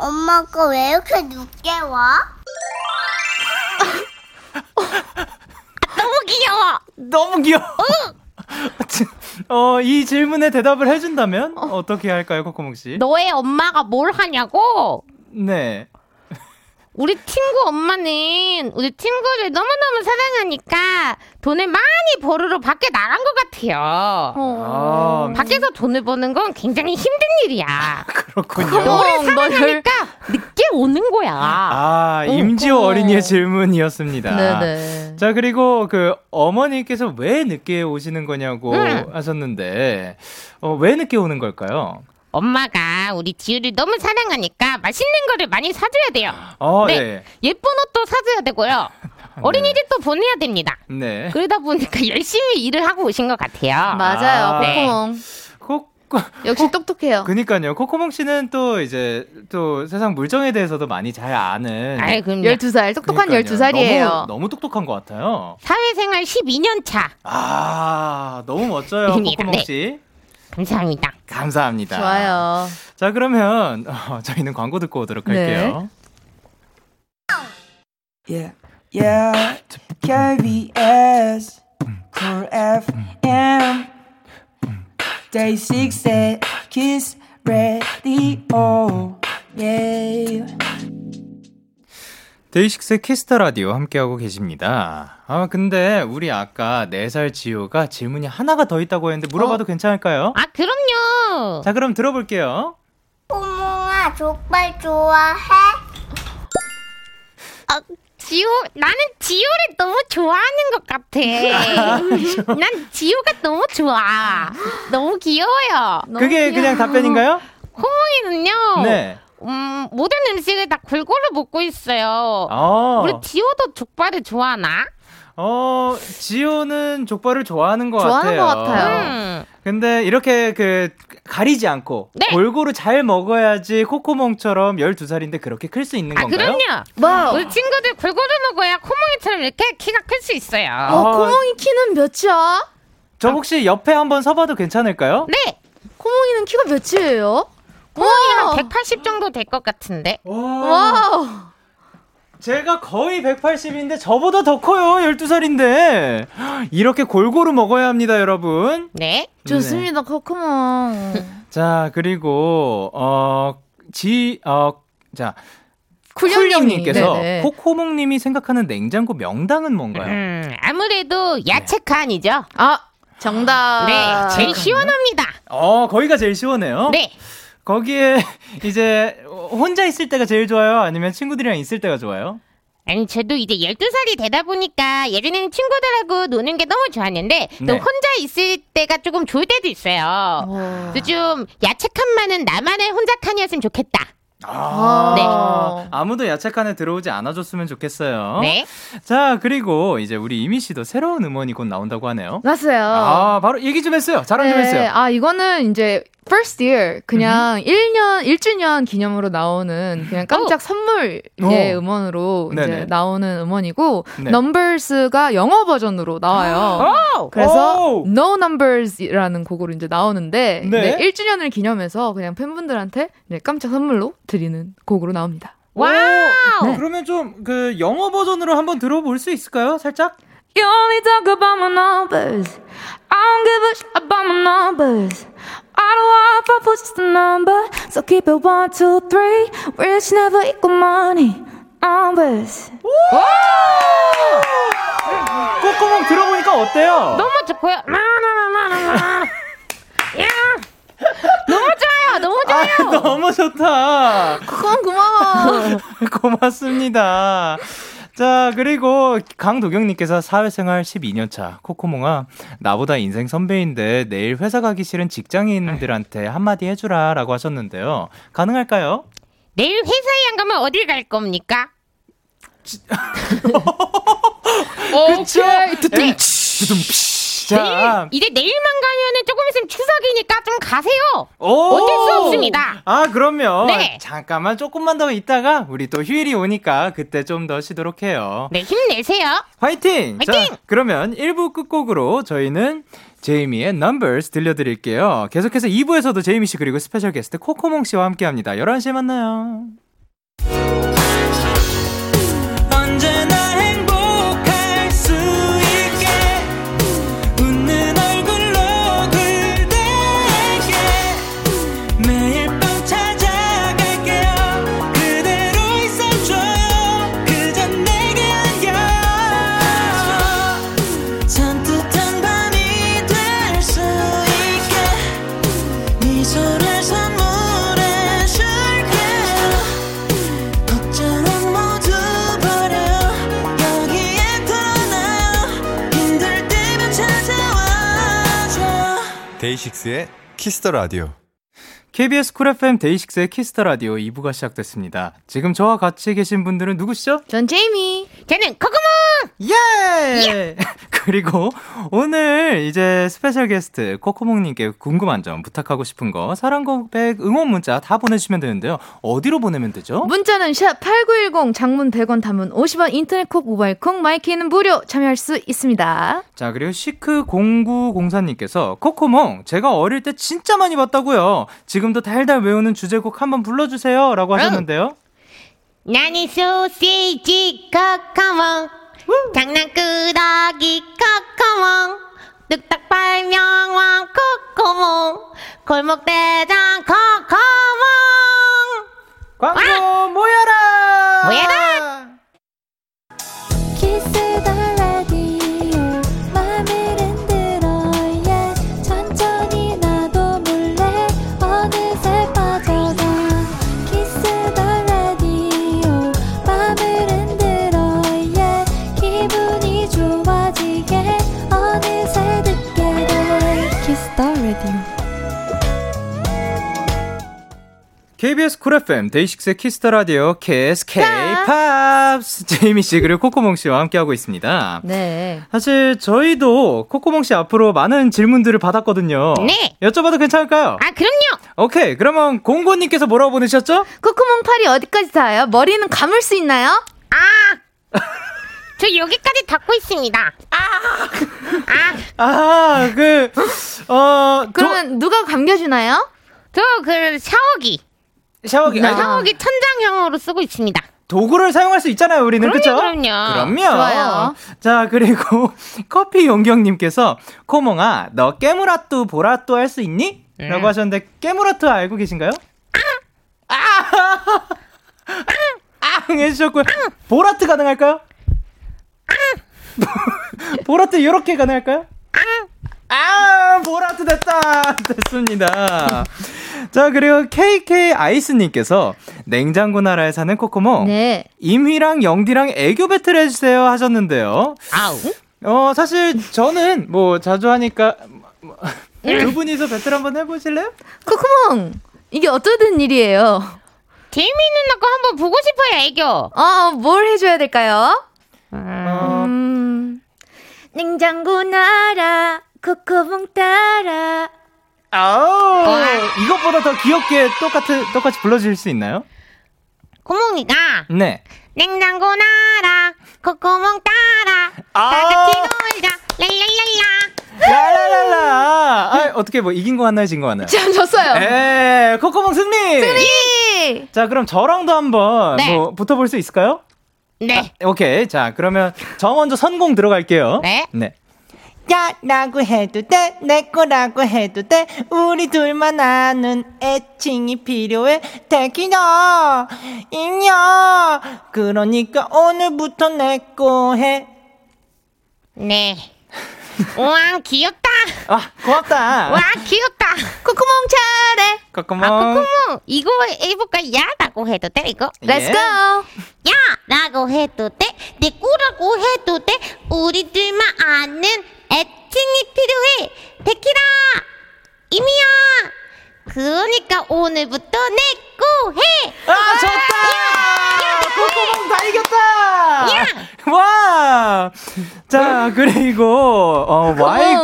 엄마가 왜 이렇게 늦게 와? 너무 귀여워. 너무 귀여워. 어, 이 질문에 대답을 해준다면 어. 떻게 할까요, 코코몽 씨? 너의 엄마가 뭘 하냐고? 네. 우리 친구 엄마는 우리 친구를 너무너무 사랑하니까 돈을 많이 벌으러 밖에 나간 것 같아요. 어. 아, 밖에서 돈을 버는 건 굉장히 힘든 일이야. 그렇군요. 너를 너 열- 사랑하니까 늦게 오는 거야. 아, 임지호 어. 어린이의 질문이었습니다. 네네. 자, 그리고 그 어머니께서 왜 늦게 오시는 거냐고 음. 하셨는데, 어, 왜 늦게 오는 걸까요? 엄마가 우리 지우를 너무 사랑하니까 맛있는 거를 많이 사줘야 돼요. 어, 네. 네. 예쁜 옷도 사줘야 되고요. 어린이집도 보내야 됩니다. 네. 그러다 보니까 열심히 일을 하고 오신 것 같아요. 맞아요, 아. 코코몽. 코, 역시 똑똑해요. 그니까요. 코코몽 씨는 또 이제 또 세상 물정에 대해서도 많이 잘 아는. 아이, 그럼요. 12살, 똑똑한 그러니까요. 12살이에요. 너무, 너무 똑똑한 것 같아요. 사회생활 12년 차. 아, 너무 멋져요, 아닙니다. 코코몽 네. 씨. 감사합니다. 감사합니다. 좋아요. 자, 그러면 어, 저희는 광고 듣고 오도록 네. 할게요. Yeah, yeah. KBS, Cool FM, Day 6 at Kiss Radio. Yeah. 데이식스의 키스 더 라디오 함께하고 계십니다. 아, 근데 우리 아까 4살 지효가 질문이 하나가 더 있다고 했는데 물어봐도 괜찮을까요? 아, 그럼요. 자, 그럼 들어볼게요. 코몽아 족발 좋아해? 아, 지호, 나는 지호를 너무 좋아하는 것 같아. 난 지호가 너무 좋아. 너무 귀여워요. 그게 그냥 답변인가요? 코몽이는요. 네. 음, 모든 음식을 다 골고루 먹고 있어요. 어, 우리 지호도 족발을 좋아하나? 어, 지효는 족발을 좋아하는 것 좋아하는 같아요. 것 같아요. 음. 근데 이렇게 그 가리지 않고 네. 골고루 잘 먹어야지 코코몽처럼 12살인데 그렇게 클 수 있는 아, 건가요? 그럼요. Wow. 우리 친구들 골고루 먹어야 코몽이처럼 이렇게 키가 클 수 있어요. 어, 코몽이 키는 몇이야? 저 혹시 옆에 한번 서봐도 괜찮을까요? 네. 코몽이는 키가 몇이에요? 코몽이 와. 한180 정도 될 것 같은데. Wow. 제가 거의 180인데 저보다 더 커요. 12살인데. 이렇게 골고루 먹어야 합니다, 여러분. 네. 좋습니다, 코코몽. 자, 그리고 어, 지 어, 자, 쿨령님이, 쿨님께서 네네. 코코몽님이 생각하는 냉장고 명당은 뭔가요? 음, 아무래도 야채 칸이죠. 아, 정답. 네, 제일 시원합니다. 어, 거기가 제일 시원해요. 네. 거기에 이제 혼자 있을 때가 제일 좋아요? 아니면 친구들이랑 있을 때가 좋아요? 아니, 저도 이제 12살이 되다 보니까 예전에는 친구들하고 노는 게 너무 좋았는데, 또 네. 혼자 있을 때가 조금 좋을 때도 있어요. 그래서 좀 야채 칸만은 나만의 혼자 칸이었으면 좋겠다. 아, 네. 아무도 야채칸에 들어오지 않아줬으면 좋겠어요. 네. 자, 그리고 이제 우리 제이미 씨도 새로운 음원이 곧 나온다고 하네요. 났어요. 아, 바로 얘기 좀 했어요. 자랑 좀 네, 했어요. 아, 이거는 이제 first year 그냥 1년 1주년 기념으로 나오는 그냥 깜짝 선물의 어. 음원으로 네네. 이제 나오는 음원이고 네. numbers가 영어 버전으로 나와요. 오! 그래서 오! No Numbers이라는 곡으로 이제 나오는데 네. 네, 1주년을 기념해서 그냥 팬분들한테 이제 깜짝 선물로 드리는 곡으로 나옵니다. Wow! 네. 그러면 좀 그 영어 버전으로 한번 들어볼 수 있을까요? 살짝? You only talk about my numbers. I don't give a shit about my numbers. I don't want for just a number. So keep it one, two, three. Rich never equal money. Numbers. 꼬꼬몽 들어보니까 어때요? 너무 좋고요. 나나나나나. 야! 너무 좋아요. 너무 좋아요. 아, 너무 좋다. 그건 고마워. 고맙습니다. 자, 그리고 강도경님께서 사회생활 12년차 코코몽아 나보다 인생 선배인데 내일 회사 가기 싫은 직장인들한테 한마디 해주라 라고 하셨는데요. 가능할까요? 내일 회사에 안 가면 어딜 갈 겁니까? 그쵸? 뚜뚜. 자, 이제 내일만 가면은 조금 있으면 추석이니까 좀 가세요. 오! 어쩔 수 없습니다. 아, 그럼요. 네. 잠깐만 조금만 더 있다가 우리 또 휴일이 오니까 그때 좀 더 쉬도록 해요. 네, 힘내세요. 화이팅! 화이팅! 자, 그러면 1부 끝곡으로 저희는 제이미의 Numbers 들려드릴게요. 계속해서 2부에서도 제이미 씨 그리고 스페셜 게스트 코코몽 씨와 함께 합니다. 11시에 만나요. 데이식스의 키스 더 라디오. KBS 쿨 FM 데이식스의 키스 더 라디오 2부가 시작됐습니다. 지금 저와 같이 계신 분들은 누구시죠? 전 제이미. 저는 코코몽! 예! 그리고 오늘 이제 스페셜 게스트 코코몽님께 궁금한 점, 부탁하고 싶은 거, 사랑 고백, 응원 문자 다 보내주시면 되는데요. 어디로 보내면 되죠? 문자는 샵 8910 장문 100원 단문 50원 인터넷 콕 모바일 콕 마이케이는 무료 참여할 수 있습니다. 자, 그리고 시크0904님께서 코코몽, 제가 어릴 때 진짜 많이 봤다고요. 지금 도 달달 외우는 주제곡 한번 불러주세요. 라고 하셨는데요. 나는 소시지 코코몽 장난꾸러기 코코몽 뚝딱 발명왕 코코몽 골목대장 코코몽 광고 모여라! 모여라! KBS 쿨 FM 데이식스의 키스 더 라디오 키스 K-팝스 제이미 씨 그리고 코코몽 씨와 함께하고 있습니다. 네. 사실 저희도 코코몽 씨 앞으로 많은 질문들을 받았거든요. 네. 여쭤봐도 괜찮을까요? 아 그럼요 오케이. 그러면 공고님께서 뭐라고 보내셨죠? 코코몽 팔이 어디까지 닿아요? 머리는 감을 수 있나요? 저 여기까지 닿고 있습니다 아, 그, 어, 그러면 누가 감겨주나요? 저 그 샤워기 저, 샤워기. 나- 아, 샤워기 천장형으로 쓰고 있습니다 도구를 사용할 수 있잖아요, 우리는. 그럼요, 그쵸? 그럼요. 그럼요. 좋아요. 자, 그리고 커피 용경님께서 코몽아, 너 깨무라뚜 보라뚜 할 수 있니? 라고 하셨는데 깨무라뚜 알고 계신가요? 아! 아! 해주셨고요. 보라트 가능할까요? 보라트 이렇게 가능할까요? 아, 보라트 됐다. 됐습니다. 자, 그리고 KK 아이스님께서 냉장고 나라에 사는 코코몽. 네. 임희랑 영디랑 애교 배틀 해주세요 하셨는데요. 아우. 어, 사실 저는 뭐 자주 하니까 뭐, 두 분이서 배틀 한번 해보실래요? 코코몽 이게 어쩌던 일이에요? 재미있는 거 한번 보고 싶어요, 애교. 어, 뭘 해줘야 될까요? 어, 음, 냉장고 나라 코코몽 따라 아우, 이것보다 더 귀엽게 똑같은, 똑같이 불러주실 수 있나요? 고몽이가 네. 냉장고 나라 코코몽 따라 아. 다 같이 놀자 랄랄랄라 라라라라. 아, 어떻게 뭐 이긴 거 같나요, 진거 같나요? 참 졌어요. 에, 코코몽 승리! 예. 자, 그럼 저랑도 한번 네. 뭐 붙어볼 수 있을까요? 네 오케이. 자, 그러면 저 먼저 선공 들어갈게요. 네. 네. 야, 라고 해도 돼, 내 거라고 해도 돼, 우리 둘만 아는 애칭이 필요해, 대기나, 임야, 그러니까 오늘부터 내 거 해. 네. 우와 귀엽다 아, 고맙다. 와 귀엽다 코코몽 차례. 코코몽. 아 코코몽 이거 해볼까 야라고 해도 돼 이거 Let's 예. go. 야라고 해도 돼 내 꾸라고 해도 돼 우리들만 아는 애칭이 필요해 데키라 이미야 그러니까 오늘부터 내거 해. 아, 좋다! 코코몽 다 이겼다! 야! 와! 자, 그리고, 어, Y,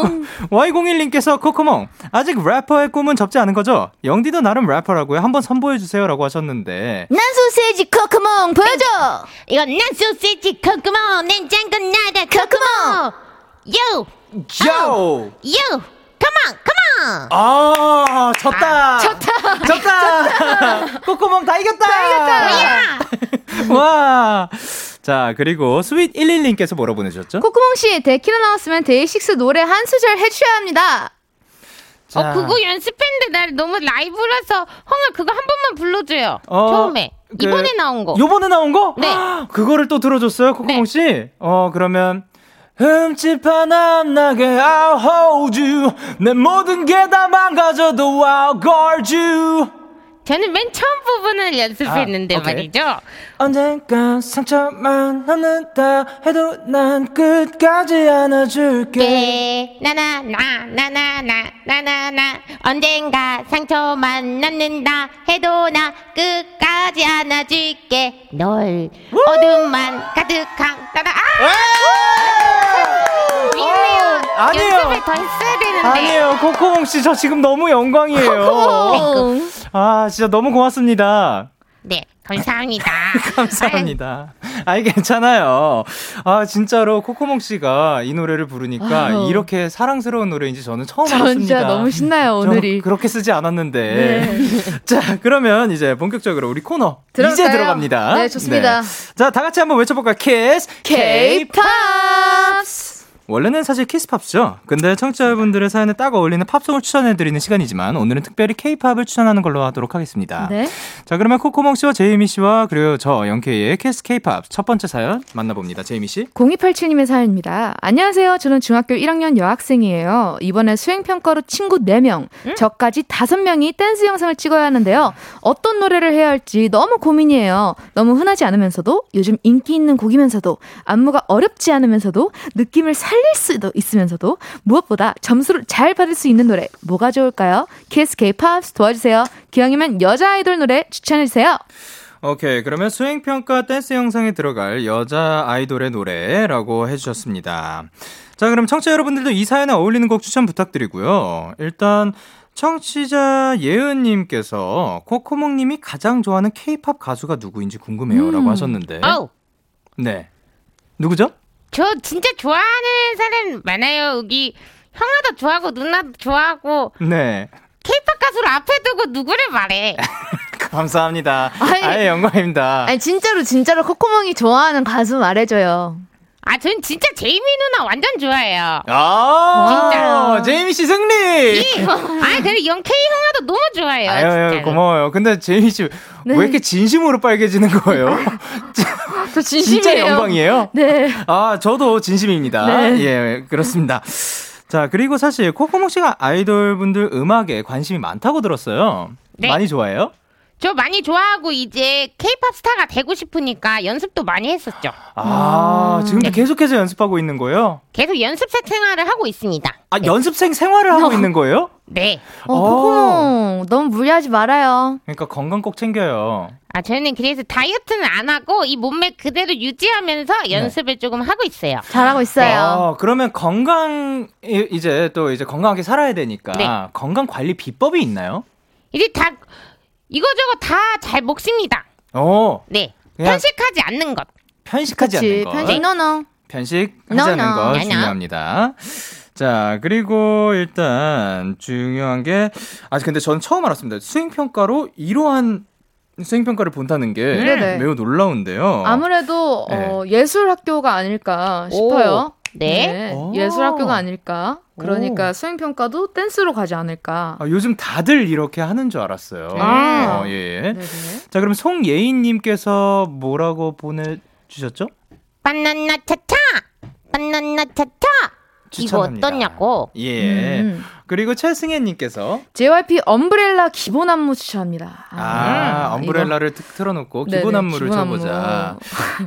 Y01님께서 코코몽, 아직 래퍼의 꿈은 접지 않은 거죠? 영디도 나름 래퍼라고요. 한번 선보여주세요. 라고 하셨는데. 난 소세지 코코몽 보여줘. 이건 난 소시지 코코모 냉장고 나라 코코모 요 요! 요 컴온 컴온 아, 졌다! 졌다! 졌다! 코코몽 다 이겼다! 다 이겼다! 와! 자, 그리고 스윗 11님께서 뭐라 보내주셨죠? 코코몽 씨 데키라 나왔으면 데이식스 노래 한 소절 해주셔야 합니다. 자, 어 그거 연습했는데 나 너무 라이브라서 형아 그거 한 번만 불러줘요 어, 처음에 그, 이번에 나온 거 요번에 나온 거? 네. 그거를 또 들어줬어요, 코코몽 네. 씨? 어, 그러면. 흠집 하나 안 나게 I'll hold you. 내 모든 게 다 망가져도 I'll guard you. 저는 맨 처음 부분을 연습했는데 아. 말이죠 언젠가 상처만 남는다 해도 난 끝까지 안아줄게. 게 나나나 나나나 나나나. 언젠가 상처만 남는다 해도 나 끝까지 안아줄게. 널 어둠만 가득한 따라 아! 미안해요 아니에요. 연습을 더 했어야 되는데. 아니에요. 코코몽 씨 저 지금 너무 영광이에요. 아 진짜 너무 고맙습니다. 네 감사합니다 감사합니다. 아이, 괜찮아요. 아, 진짜로 코코몽 씨가 이 노래를 부르니까 아유. 이렇게 사랑스러운 노래인지 저는 처음 전 알았습니다. 진짜 너무 신나요 저 오늘이. 네. 그렇게 쓰지 않았는데. 자, 그러면 이제 본격적으로 우리 코너 이제 들어갈까요? 들어갑니다. 네, 좋습니다. 자, 다 같이 한번 외쳐볼까요? 키스 K-팝스. 원래는 사실 키스팝스죠. 근데 청취자분들의 사연에 딱 어울리는 팝송을 추천해드리는 시간이지만 오늘은 특별히 K-팝을 추천하는 걸로 하도록 하겠습니다. 네. 자, 그러면 코코몽 씨와 제이미 씨와 그리고 저 영케이의 키스 K-팝 첫 번째 사연 만나봅니다. 제이미 씨. 0287님의 사연입니다. 안녕하세요. 저는 중학교 1학년 여학생이에요. 이번에 수행평가로 친구 4명, 저까지 5명이 댄스 영상을 찍어야 하는데요. 어떤 노래를 해야 할지 너무 고민이에요. 너무 흔하지 않으면서도 요즘 인기 있는 곡이면서도 안무가 어렵지 않으면서도 느낌을 살릴 수도 있으면서도 무엇보다 점수를 잘 받을 수 있는 노래 뭐가 좋을까요? 키스 K-팝스 도와주세요. 기왕이면 여자 아이돌 노래 추천해주세요. 오케이. 그러면 수행평가 댄스 영상에 들어갈 여자 아이돌의 노래라고 해주셨습니다. 자, 그럼 청취자 여러분들도 이 사연에 어울리는 곡 추천 부탁드리고요. 일단, 청취자 예은님께서 코코몽님이 가장 좋아하는 케이팝 가수가 누구인지 궁금해요. 라고 하셨는데. 아우 네. 누구죠? 저 진짜 좋아하는 사람 많아요 여기 형아도 좋아하고 누나도 좋아하고 네. 케이팝 가수를 앞에 두고 누구를 말해 감사합니다. 아니, 아예 영광입니다. 아니 진짜로 진짜로 코코몽이 좋아하는 가수 말해줘요. 아, 전 진짜 제이미 누나 완전 좋아해요. 아, 진짜요. 제이미 씨 승리! 아, 그래, 영케이 형아도 너무 좋아해요. 아유, 진짜로. 고마워요. 근데 제이미 씨, 왜 이렇게 진심으로 빨개지는 거예요? 저 진심이에요. 진짜 영광이에요? 네. 아, 저도 진심입니다. 네. 예, 그렇습니다. 자, 그리고 사실 코코몽 씨가 아이돌 분들 음악에 관심이 많다고 들었어요. 네. 많이 좋아해요? 저 많이 좋아하고 이제 케이팝 스타가 되고 싶으니까 연습도 많이 했었죠. 아, 네. 지금도 계속해서 연습하고 있는 거예요? 계속 연습생 생활을 하고 있습니다. 아, 연습생 생활을 하고 있는 거예요? 네. 어, 코코몽 너무 무리하지 말아요. 그러니까 건강 꼭 챙겨요. 아, 저는 그래서 다이어트는 안 하고 이 몸매 그대로 유지하면서 연습을 조금 하고 있어요. 잘하고 있어요. 어, 그러면 건강 이- 이제 또 이제 건강하게 살아야 되니까 네. 건강 관리 비법이 있나요? 이제 다 이거저거 다 잘 먹습니다. 어, 네. 그냥- 편식하지 않는 것. 편식하지 그치. 않는 거. 편식 너너. 편식하지 No, 않는 no. 거. 중요합니다. 자, 그리고 일단 중요한 게 아, 근데 저는 처음 알았습니다. 수행 평가로 이러한 수행 평가를 본다는 게 네네. 매우 놀라운데요. 아무래도 어, 예술 학교가 아닐까 싶어요. 네. 오. 예술 학교가 아닐까. 그러니까 수행 평가도 댄스로 가지 않을까. 아, 요즘 다들 이렇게 하는 줄 알았어요. 아. 어, 예. 네네. 자, 그럼 송예인님께서 뭐라고 보내주셨죠? 바나나 차차! 바나나 차차! 이거 추천합니다. 어떠냐고? 예. 음. 그리고 최승혜님께서 JYP 엄브렐라 기본 안무 추천합니다. 아, 이거. 엄브렐라를 트- 틀어놓고 네네, 기본 안무를 기본 안무. 쳐보자.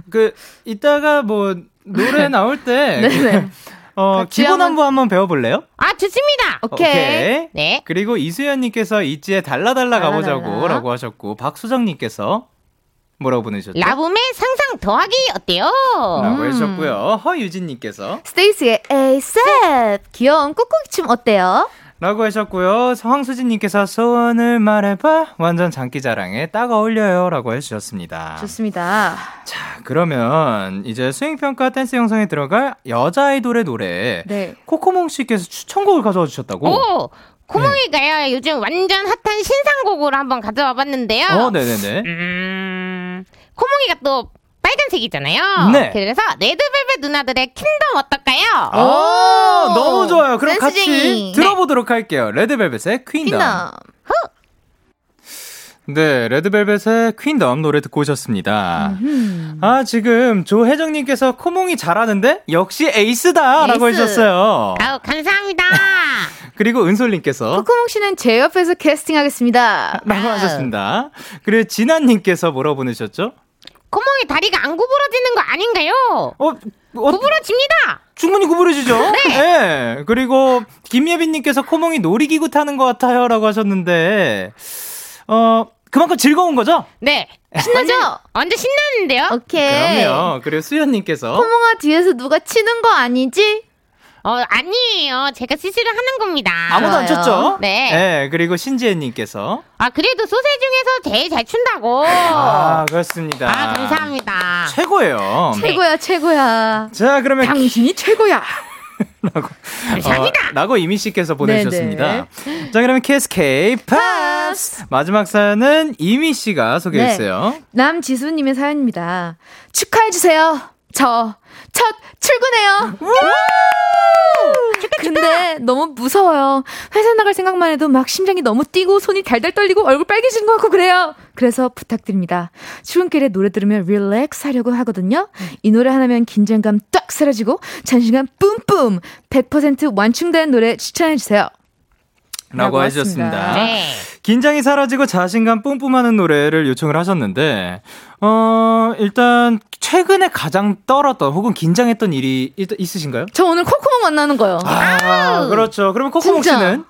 그 이따가 뭐 노래 나올 때 네네. 어, 같이 기본 한번- 안무 한번 배워볼래요? 아, 좋습니다! 오케이. 네. 그리고 이수연님께서 있지에 달라달라 달라달라. 가보자고 라고 하셨고 박수정님께서 뭐라고 보내셨죠? 라붐의 상상 더하기 어때요? 라고 음. 해주셨고요. 허유진님께서 스테이씨의 ASAP 귀여운 꾹꾹이 춤 어때요? 라고 하셨고요. 황수진님께서 소원을 말해봐 완전 장기자랑에 딱 어울려요 라고 해주셨습니다. 좋습니다. 자 그러면 이제 수행평가 댄스 영상에 들어갈 여자 아이돌의 노래 네. 코코몽 씨께서 추천곡을 가져와 주셨다고? 오! 코몽이가요, 요즘 완전 핫한 신상곡으로 한번 가져와 봤는데요. 어, 네네네. 음, 코몽이가 또 빨간색이잖아요. 네. 그래서 Red Velvet 누나들의 Queendom 어떨까요? 아, 오! 너무 좋아요. 그럼 같이 댄스쟁이. 들어보도록 할게요. 레드벨벳의 퀸덤. 퀸덤. 네, 레드벨벳의 퀸덤 노래 듣고 오셨습니다. 아, 지금 조혜정님께서 코몽이 잘하는데 역시 에이스다라고 에이스. 해주셨어요. 아우, 감사합니다. 그리고 은솔님께서 코코몽 씨는 제 옆에서 캐스팅하겠습니다. 라고 하셨습니다. 그리고 진아님께서 뭐라고 보내셨죠? 코몽이 다리가 안 구부러지는 거 아닌가요? 어, 어 구부러집니다. 충분히 구부러지죠? 네. 그리고 김예빈님께서 코몽이 놀이기구 타는 것 같아요라고 하셨는데, 어, 그만큼 즐거운 거죠? 네. 신나죠? 완전 신나는데요? 오케이. 그럼요. 그리고 수현님께서 코몽아 뒤에서 누가 치는 거 아니지? 어, 아니에요. 제가 스스로 하는 겁니다. 아무도 안 좋아요. 쳤죠? 네. 그리고 신지혜님께서 아, 그래도 소세 중에서 제일 잘 춘다고. 아, 그렇습니다. 아, 감사합니다. 최고예요. 최고야 최고야. 자, 그러면 당신이 최고야. 감사합니다. 어, 라고 이미 씨께서 보내주셨습니다. 네, 자, 그러면 KSK 파스 마지막 사연은 이미 씨가 소개했어요. 남지수님의 사연입니다. 축하해 주세요. 저 첫 출근해요. 근데 너무 무서워요. 회사 나갈 생각만 해도 막 심장이 너무 뛰고 손이 달달 떨리고 얼굴 빨개지는 것 같고 그래요. 그래서 부탁드립니다. 출근길에 노래 들으면 릴렉스 하려고 하거든요. 이 노래 하나면 긴장감 딱 사라지고 자신감 뿜뿜 100% 완충된 노래 추천해 주세요. 라고. 했습니다. 네. 긴장이 사라지고 자신감 뿜뿜하는 노래를 요청을 하셨는데, 어, 일단, 최근에 가장 떨었던 혹은 긴장했던 일이 있, 있으신가요? 저 오늘 코코몽 만나는 거요. 아, 그렇죠. 그러면 코코몽 진짜. 씨는?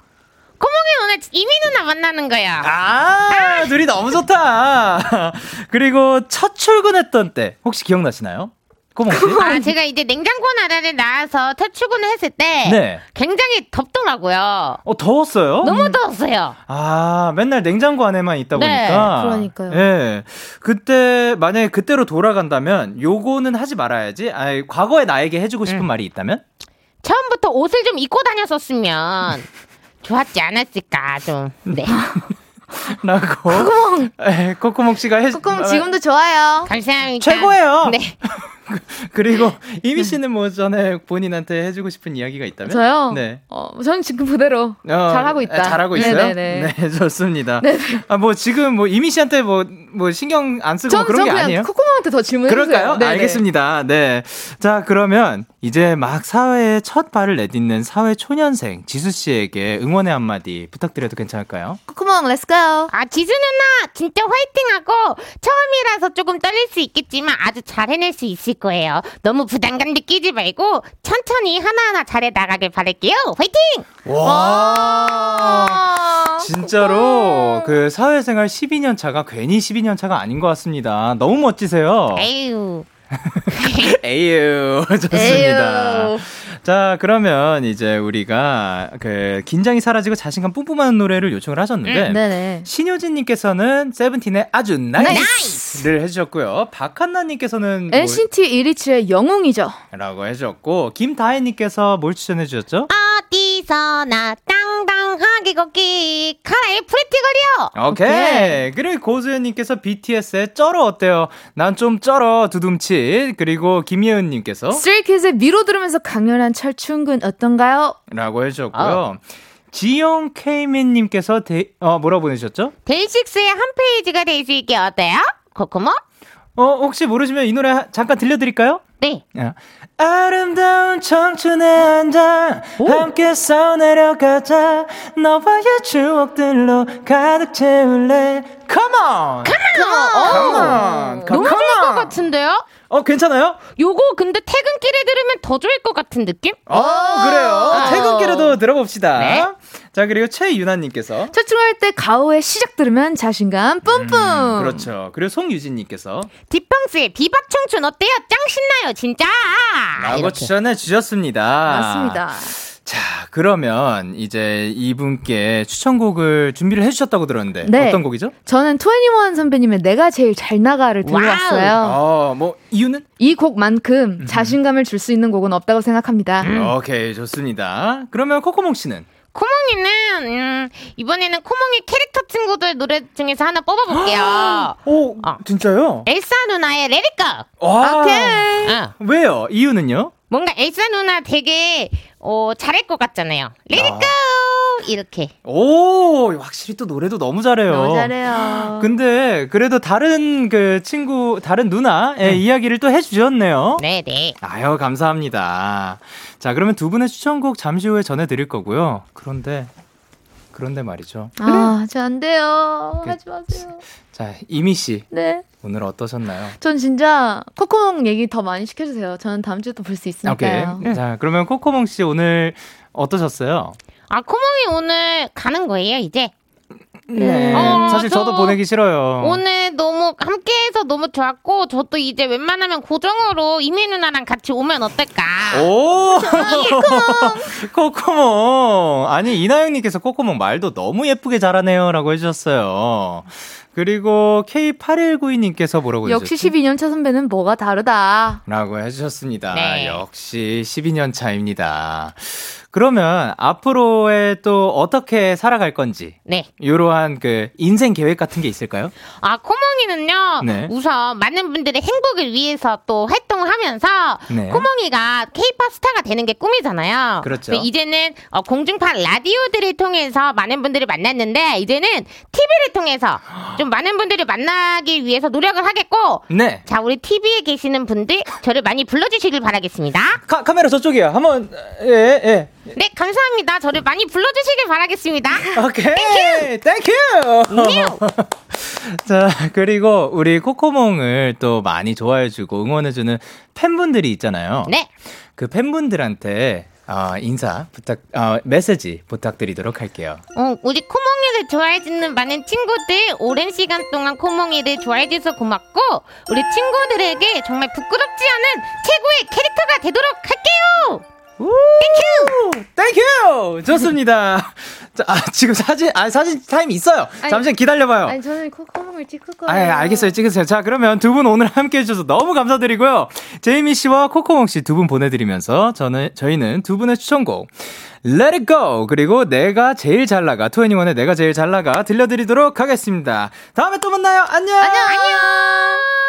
코몽이 오늘 이미 누나 만나는 거야. 아, 둘이 너무 좋다. 그리고 첫 출근했던 때, 혹시 기억나시나요? 코몽 씨? 아, 제가 이제 냉장고 나라를 나와서 첫 출근을 했을 때 네. 굉장히 덥더라고요. 어, 더웠어요? 너무 더웠어요. 아, 맨날 냉장고 안에만 있다 네, 보니까. 그러니까요. 예. 그때, 만약에 그때로 돌아간다면, 요거는 하지 말아야지. 아 과거에 나에게 해 주고 싶은 말이 있다면? 처음부터 옷을 좀 입고 다녔었으면 좋았지 않았을까 좀. 네. 라고. 에, 코코몽 씨가 해, 코코몽 지금도 좋아요. 감사합니다. 최고예요. 네. 그리고 이미 씨는 뭐 전에 본인한테 해주고 싶은 이야기가 있다면? 저요? 네. 어, 저는 지금 그대로 어, 잘하고 있다. 아, 잘하고 있어요? 네네네. 네, 좋습니다. 아, 뭐 지금 뭐 이미 씨한테 뭐, 뭐 신경 안 쓰고 전, 그런 전게 그냥 아니에요? 코코몽한테 더 질문해주세요. 그럴까요? 네네. 알겠습니다. 네. 자, 그러면 이제 막 사회에 첫 발을 내딛는 사회 초년생 지수 씨에게 응원의 한마디 부탁드려도 괜찮을까요? 코코몽, let's go. 아, 지수 누나, 진짜 화이팅하고, 처음이라서 조금 떨릴 수 있겠지만 아주 잘 해낼 수 있을 거예요. 너무 부담감 느끼지 말고, 천천히 하나하나 잘해 나가길 바랄게요. 화이팅! 와. 진짜로 그 사회생활 12년 차가 괜히 12년 차가 아닌 것 같습니다. 너무 멋지세요. 에휴. 에휴, 좋습니다. 자, 그러면 이제 우리가 그 긴장이 사라지고 자신감 뿜뿜하는 노래를 요청을 하셨는데 네네. 신효진님께서는 SEVENTEEN의 아주 NICE를 해주셨고요. 박한나님께서는 뭐 NCT 127의 영웅이죠. 라고 해주셨고 김다혜님께서 뭘 추천해주셨죠? 어디서나 땅땅 하게 걷기, KARA의 Pretty Girl이요! 오케이. 그리고 고수연님께서 BTS의 쩔어 어때요? 난 좀 쩔어 두둠치. 그리고 김예은님께서 Stray Kids의 미로 들으면서 강렬한 첫 출근 어떤가요? 라고 해주셨고요. 지영 케이맨님께서 데, 어, 뭐라 보내셨죠? 데이식스의 한 페이지가 될 수 있게 어때요? 코코모? 어, 혹시 모르시면 이 노래 하- 잠깐 들려드릴까요? 네. 야. 아름다운 청춘의 한장 함께 써내려가자 너와의 추억들로 가득 채울래 Come on! Come on! 너무 Come 좋을 것 on! 같은데요? 어, 괜찮아요? 요거 근데 퇴근길에 들으면 더 좋을 것 같은 느낌? 어, 그래요. 퇴근길에도 들어봅시다. 네. 자, 그리고 최유나님께서. 철충할 때 가오의 시작 들으면 자신감 뿜뿜. 그렇죠. 그리고 송유진님께서. 디펑스의 비바 청춘 어때요? 짱 신나요, 진짜! 라고 이렇게. 추천해 주셨습니다. 맞습니다. 자, 그러면 이제 이분께 추천곡을 준비를 해주셨다고 들었는데. 네. 어떤 곡이죠? 저는 2NE1 선배님의 내가 제일 잘 나가를 들고 와우. 왔어요. 어, 뭐, 이유는? 이 곡만큼 자신감을 줄 수 있는 곡은 없다고 생각합니다. 오케이, 좋습니다. 그러면 코코몽 씨는? 코몽이는, 음, 이번에는 코몽이 캐릭터 친구들 노래 중에서 하나 뽑아볼게요. 오, 어. 진짜요? 엘사 누나의 레리꺼! 와. 어. 왜요? 이유는요? 뭔가 엘사 누나 되게, 어, 잘할 것 같잖아요. 레리꺼! 이렇게. 오, 확실히 또 노래도 너무 잘해요. 너무 잘해요. 근데 그래도 다른 그 친구, 다른 누나의 이야기를 또 해주셨네요. 네네. 아유, 감사합니다. 자, 그러면 두 분의 추천곡 잠시 후에 전해드릴 거고요. 그런데, 그런데 말이죠. 아, 저 안 돼요. 그- 하지 마세요. 자, 이미 씨, 네. 오늘 어떠셨나요? 전 진짜 코코몽 얘기 더 많이 시켜주세요. 저는 다음 주에 또 볼 수 있으니까요. 오케이. 자, 그러면 코코몽 씨 오늘 어떠셨어요? 아, 코몽이 오늘 가는 거예요, 이제? 네. 어, 사실 저도 저 보내기 싫어요. 오늘 너무 함께해서 너무 좋았고, 저도 이제 웬만하면 고정으로 이미 누나랑 같이 오면 어떨까? 오! 코코몽! 아니, 이나영님께서 코코몽 말도 너무 예쁘게 잘하네요. 라고 해주셨어요. 그리고 K8192님께서 뭐라고 역시 해주셨지? 12년차 선배는 뭐가 다르다. 라고 해주셨습니다. 네. 역시 12년 차입니다. 그러면 앞으로의 또 어떻게 살아갈 건지, 네. 이러한 그 인생 계획 같은 게 있을까요? 아, 코몽이는요, 네. 우선 많은 분들의 행복을 위해서 또 활동을 하면서, 네. 코몽이가 케이팝 스타가 되는 게 꿈이잖아요. 그렇죠. 이제는 어, 공중파 라디오들을 통해서 많은 분들을 만났는데, 이제는 TV를 통해서 좀 많은 분들을 만나기 위해서 노력을 하겠고, 네. 자, 우리 TV에 계시는 분들, 저를 많이 불러 주시길 바라겠습니다. 카, 카메라 저쪽이요. 한번, 예, 예. 네, 감사합니다. 저를 많이 불러주시길 바라겠습니다. 오케이. Thank you. 자, 그리고 우리 코코몽을 또 많이 좋아해주고 응원해주는 팬분들이 있잖아요. 네. 그 팬분들한테 어, 인사 부탁, 어, 메시지 부탁드리도록 할게요. 어, 우리 코몽이를 좋아해주는 많은 친구들, 오랜 시간 동안 코몽이를 좋아해줘서 고맙고, 우리 친구들에게 정말 부끄럽지 않은 최고의 캐릭터가 되도록 할게요! Thank you! 좋습니다. 자, 아, 지금 사진, 아, 사진 타임 있어요. 아니, 잠시만 기다려봐요. 아니 저는 코코몽을 찍을 거예요. 아, 알겠어요. 찍으세요. 자, 그러면 두 분 오늘 함께 해주셔서 너무 감사드리고요. 제이미 씨와 코코몽 씨 두 분 보내드리면서 저는, 저희는 두 분의 추천곡, Let It Go! 그리고 내가 제일 잘 나가, 투애니원의 내가 제일 잘 나가 들려드리도록 하겠습니다. 다음에 또 만나요. 안녕! 안녕 안녕.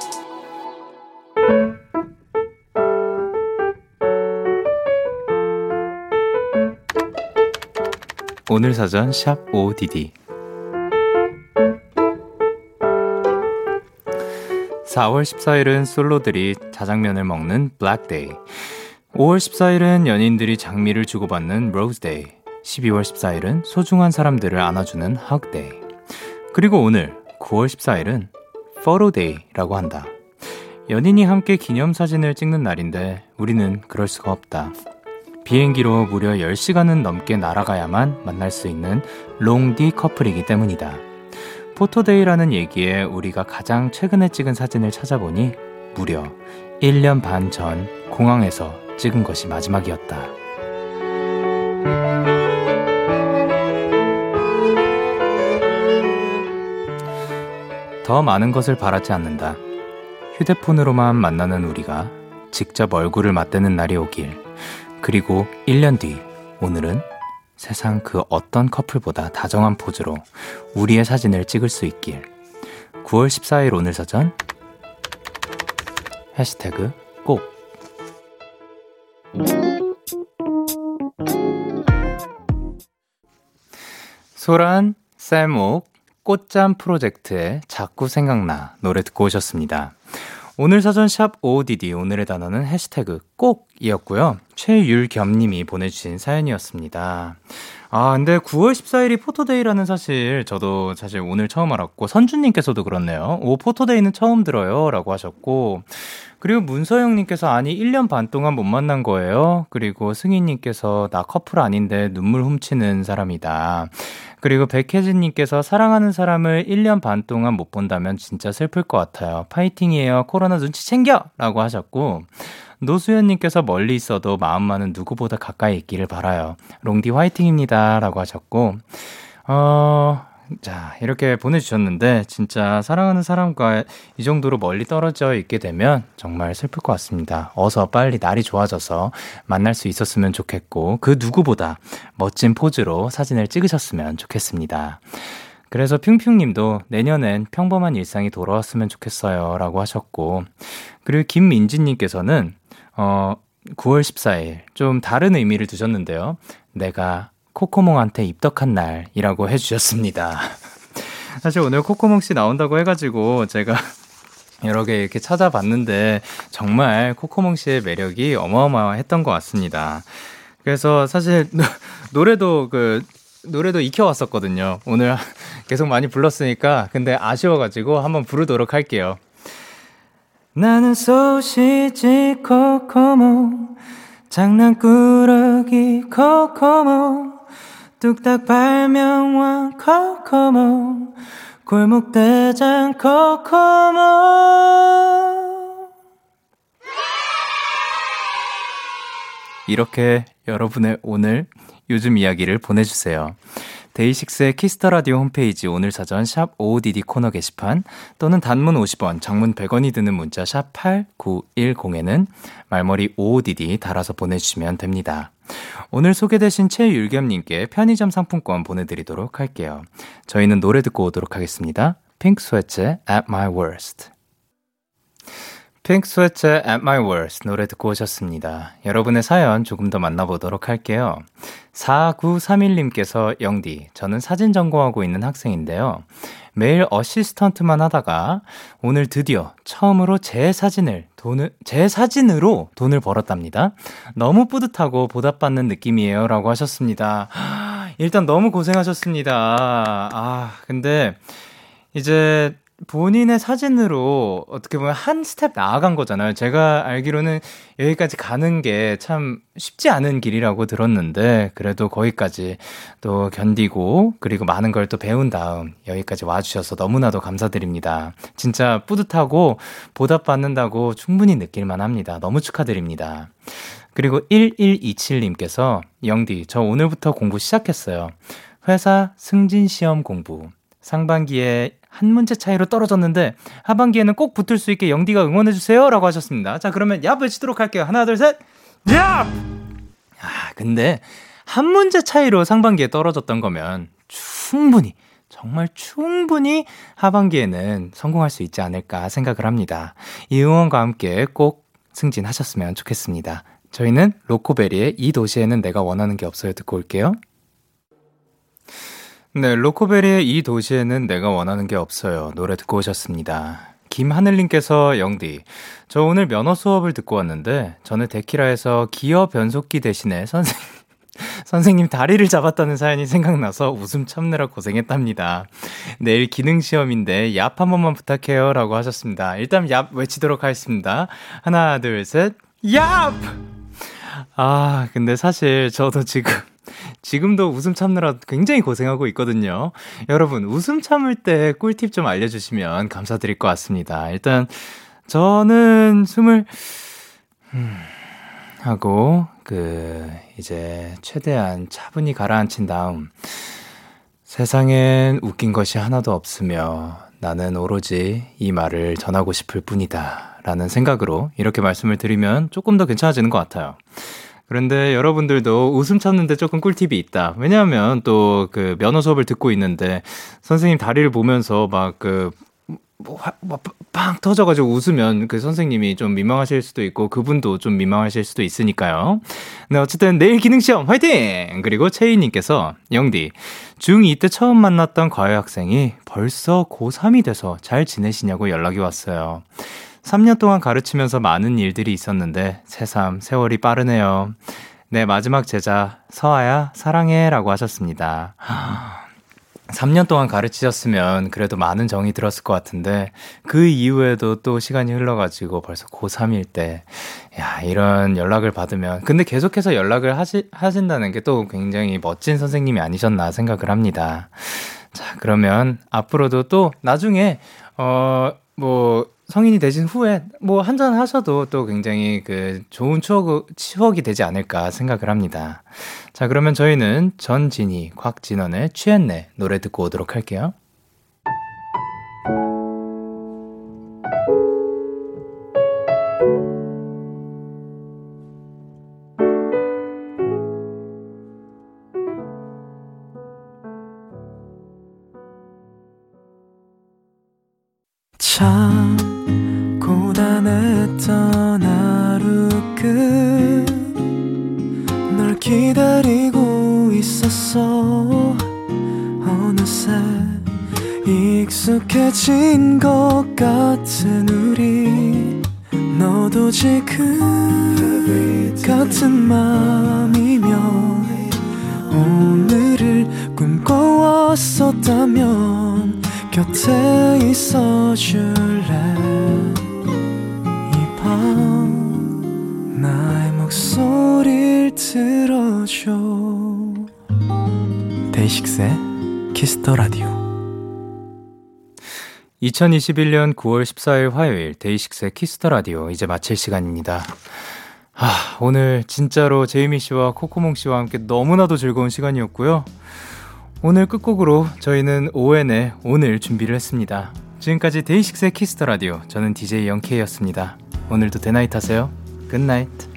오늘 사전 샵 ODD 4월 14일은 솔로들이 자장면을 먹는 블랙데이 5월 14일은 연인들이 장미를 주고받는 Rose Day 12월 14일은 소중한 사람들을 안아주는 Hug Day 그리고 오늘 9월 14일은 Photo Day라고 한다. 연인이 함께 기념사진을 찍는 날인데 우리는 그럴 수가 없다 비행기로 무려 10시간은 넘게 날아가야만 만날 수 있는 롱디 커플이기 때문이다. Photo Day라는 얘기에 우리가 가장 최근에 찍은 사진을 찾아보니 무려 1년 반 전 공항에서 찍은 것이 마지막이었다. 더 많은 것을 바라지 않는다. 휴대폰으로만 만나는 우리가 직접 얼굴을 맞대는 날이 오길. 그리고 1년 뒤, 오늘은 세상 그 어떤 커플보다 다정한 포즈로 우리의 사진을 찍을 수 있길. 9월 14일 오늘 사전 해시태그 꼭 소란, 쌤옥, 꽃잠 프로젝트의 자꾸 생각나 노래 듣고 오셨습니다. 오늘 사전 샵 OODD 오늘의 단어는 해시태그 꼭이었고요. 최율겸 님이 보내주신 사연이었습니다. 아, 근데 9월 14일이 포토데이라는 사실 저도 사실 오늘 처음 알았고 선주님께서도 그렇네요. 오 포토데이는 처음 들어요 라고 하셨고 그리고 문서영님께서 아니 1년 반 동안 못 만난 거예요. 그리고 승희님께서 나 커플 아닌데 눈물 훔치는 사람이다. 그리고 백혜진님께서 사랑하는 사람을 1년 반 동안 못 본다면 진짜 슬플 것 같아요. 파이팅이에요. 코로나 눈치 챙겨! 라고 하셨고, 노수연님께서 멀리 있어도 마음만은 누구보다 가까이 있기를 바라요. 롱디 화이팅입니다. 라고 하셨고, 어, 자, 이렇게 보내주셨는데, 진짜 사랑하는 사람과 이 정도로 멀리 떨어져 있게 되면 정말 슬플 것 같습니다. 어서 빨리 날이 좋아져서 만날 수 있었으면 좋겠고, 그 누구보다 멋진 포즈로 사진을 찍으셨으면 좋겠습니다. 그래서 핑핑님도 내년엔 평범한 일상이 돌아왔으면 좋겠어요. 라고 하셨고, 그리고 김민지님께서는, 어, 9월 14일, 좀 다른 의미를 두셨는데요. 내가 코코몽한테 입덕한 날이라고 해주셨습니다. 사실 오늘 코코몽 씨 나온다고 해가지고 제가 여러 개 이렇게 찾아봤는데 정말 코코몽 씨의 매력이 어마어마했던 것 같습니다. 그래서 사실 노래도 그 노래도 익혀왔었거든요. 오늘 계속 많이 불렀으니까 근데 아쉬워가지고 한번 부르도록 할게요. 나는 소시지 코코몽 장난꾸러기 코코몽 뚝딱 발명왕 코코몽 골목대장 코코몽 이렇게 여러분의 오늘 요즘 이야기를 보내주세요. DAY6의 Kiss the Radio 홈페이지 오늘 사전 샵 55DD 코너 게시판 또는 단문 50원, 장문 100원이 드는 문자 샵 8910에는 말머리 55DD 달아서 보내주시면 됩니다. 오늘 소개되신 최율겸님께 편의점 상품권 보내드리도록 할게요. 저희는 노래 듣고 오도록 하겠습니다. 핑크 스웨츠의 At My Worst. 핑크 스웨츠의 At My Worst 노래 듣고 오셨습니다. 여러분의 사연 조금 더 만나보도록 할게요. 4931님께서 영디, 저는 사진 전공하고 있는 학생인데요. 매일 어시스턴트만 하다가 오늘 드디어 처음으로 제 사진을 돈을 제 사진으로 돈을 벌었답니다. 너무 뿌듯하고 보답받는 느낌이에요 라고 하셨습니다. 일단 너무 고생하셨습니다. 아, 근데 이제 본인의 사진으로 어떻게 보면 한 스텝 나아간 거잖아요. 제가 알기로는 여기까지 가는 게 참 쉽지 않은 길이라고 들었는데, 그래도 거기까지 또 견디고, 그리고 많은 걸 또 배운 다음 여기까지 와주셔서 너무나도 감사드립니다. 진짜 뿌듯하고 보답받는다고 충분히 느낄만 합니다. 너무 축하드립니다. 그리고 1127님께서, 영디, 저 오늘부터 공부 시작했어요. 회사 승진 시험 공부. 상반기에 한 문제 차이로 떨어졌는데 하반기에는 꼭 붙을 수 있게 영디가 응원해 주세요라고 하셨습니다. 자, 그러면 야 외치도록 할게요. 하나, 둘, 셋. 야! 아, 근데 한 문제 차이로 상반기에 떨어졌던 거면 충분히 정말 충분히 하반기에는 성공할 수 있지 않을까 생각을 합니다. 이 응원과 함께 꼭 승진하셨으면 좋겠습니다. 저희는 로코베리의 이 도시에는 내가 원하는 게 없어요 듣고 올게요. 네, 로코베리의 이 도시에는 내가 원하는 게 없어요. 노래 듣고 오셨습니다. 김하늘님께서 영디, 저 오늘 면허 수업을 듣고 왔는데, 저는 데키라에서 기어 변속기 대신에 선생, 선생님 다리를 잡았다는 사연이 생각나서 웃음 참느라 고생했답니다. 내일 기능시험인데 얍 한 번만 부탁해요. 라고 하셨습니다. 일단 얍 외치도록 하겠습니다. 하나, 둘, 셋, 얍! 아, 근데 사실 저도 지금 지금도 웃음 참느라 굉장히 고생하고 있거든요. 여러분, 웃음 참을 때 꿀팁 좀 알려주시면 감사드릴 것 같습니다. 일단, 저는 숨을, 음, 하고, 그, 이제, 최대한 차분히 가라앉힌 다음, 세상엔 웃긴 것이 하나도 없으며, 나는 오로지 이 말을 전하고 싶을 뿐이다. 라는 생각으로 이렇게 말씀을 드리면 조금 더 괜찮아지는 것 같아요. 그런데 여러분들도 웃음 참는데 조금 꿀팁이 있다. 왜냐하면 또 그 면허 수업을 듣고 있는데 선생님 다리를 보면서 막그 뭐, 뭐, 빵 터져가지고 웃으면 그 선생님이 좀 민망하실 수도 있고 그분도 좀 민망하실 수도 있으니까요. 네, 어쨌든 내일 기능시험 화이팅! 그리고 채희님께서 영디, 중2 때 처음 만났던 과외 학생이 벌써 고3이 돼서 잘 지내시냐고 연락이 왔어요. 3년 동안 가르치면서 많은 일들이 있었는데 새삼 세월이 빠르네요. 내 마지막 제자 서아야 사랑해 라고 하셨습니다. 3년 동안 가르치셨으면 그래도 많은 정이 들었을 것 같은데 그 이후에도 또 시간이 흘러가지고 벌써 고3일 때 야, 이런 연락을 받으면 근데 계속해서 연락을 하시, 하신다는 게 또 굉장히 멋진 선생님이 아니셨나 생각을 합니다. 자, 그러면 앞으로도 또 나중에 어, 뭐 성인이 되신 후에 뭐 한잔 하셔도 또 굉장히 그 좋은 추억, 추억이 되지 않을까 생각을 합니다. 자, 그러면 저희는 전진희, 곽진원의 취했네 노래 듣고 오도록 할게요. 2021년 9월 14일 화요일 DAY6의 Kiss the Radio 이제 마칠 시간입니다. 아, 오늘 진짜로 제이미 씨와 코코몽 씨와 함께 너무나도 즐거운 시간이었고요. 오늘 끝곡으로 저희는 ON의 오늘 준비를 했습니다. 지금까지 DAY6의 Kiss the Radio 저는 DJ Young K였습니다. 오늘도 Day Night 하세요. Good night.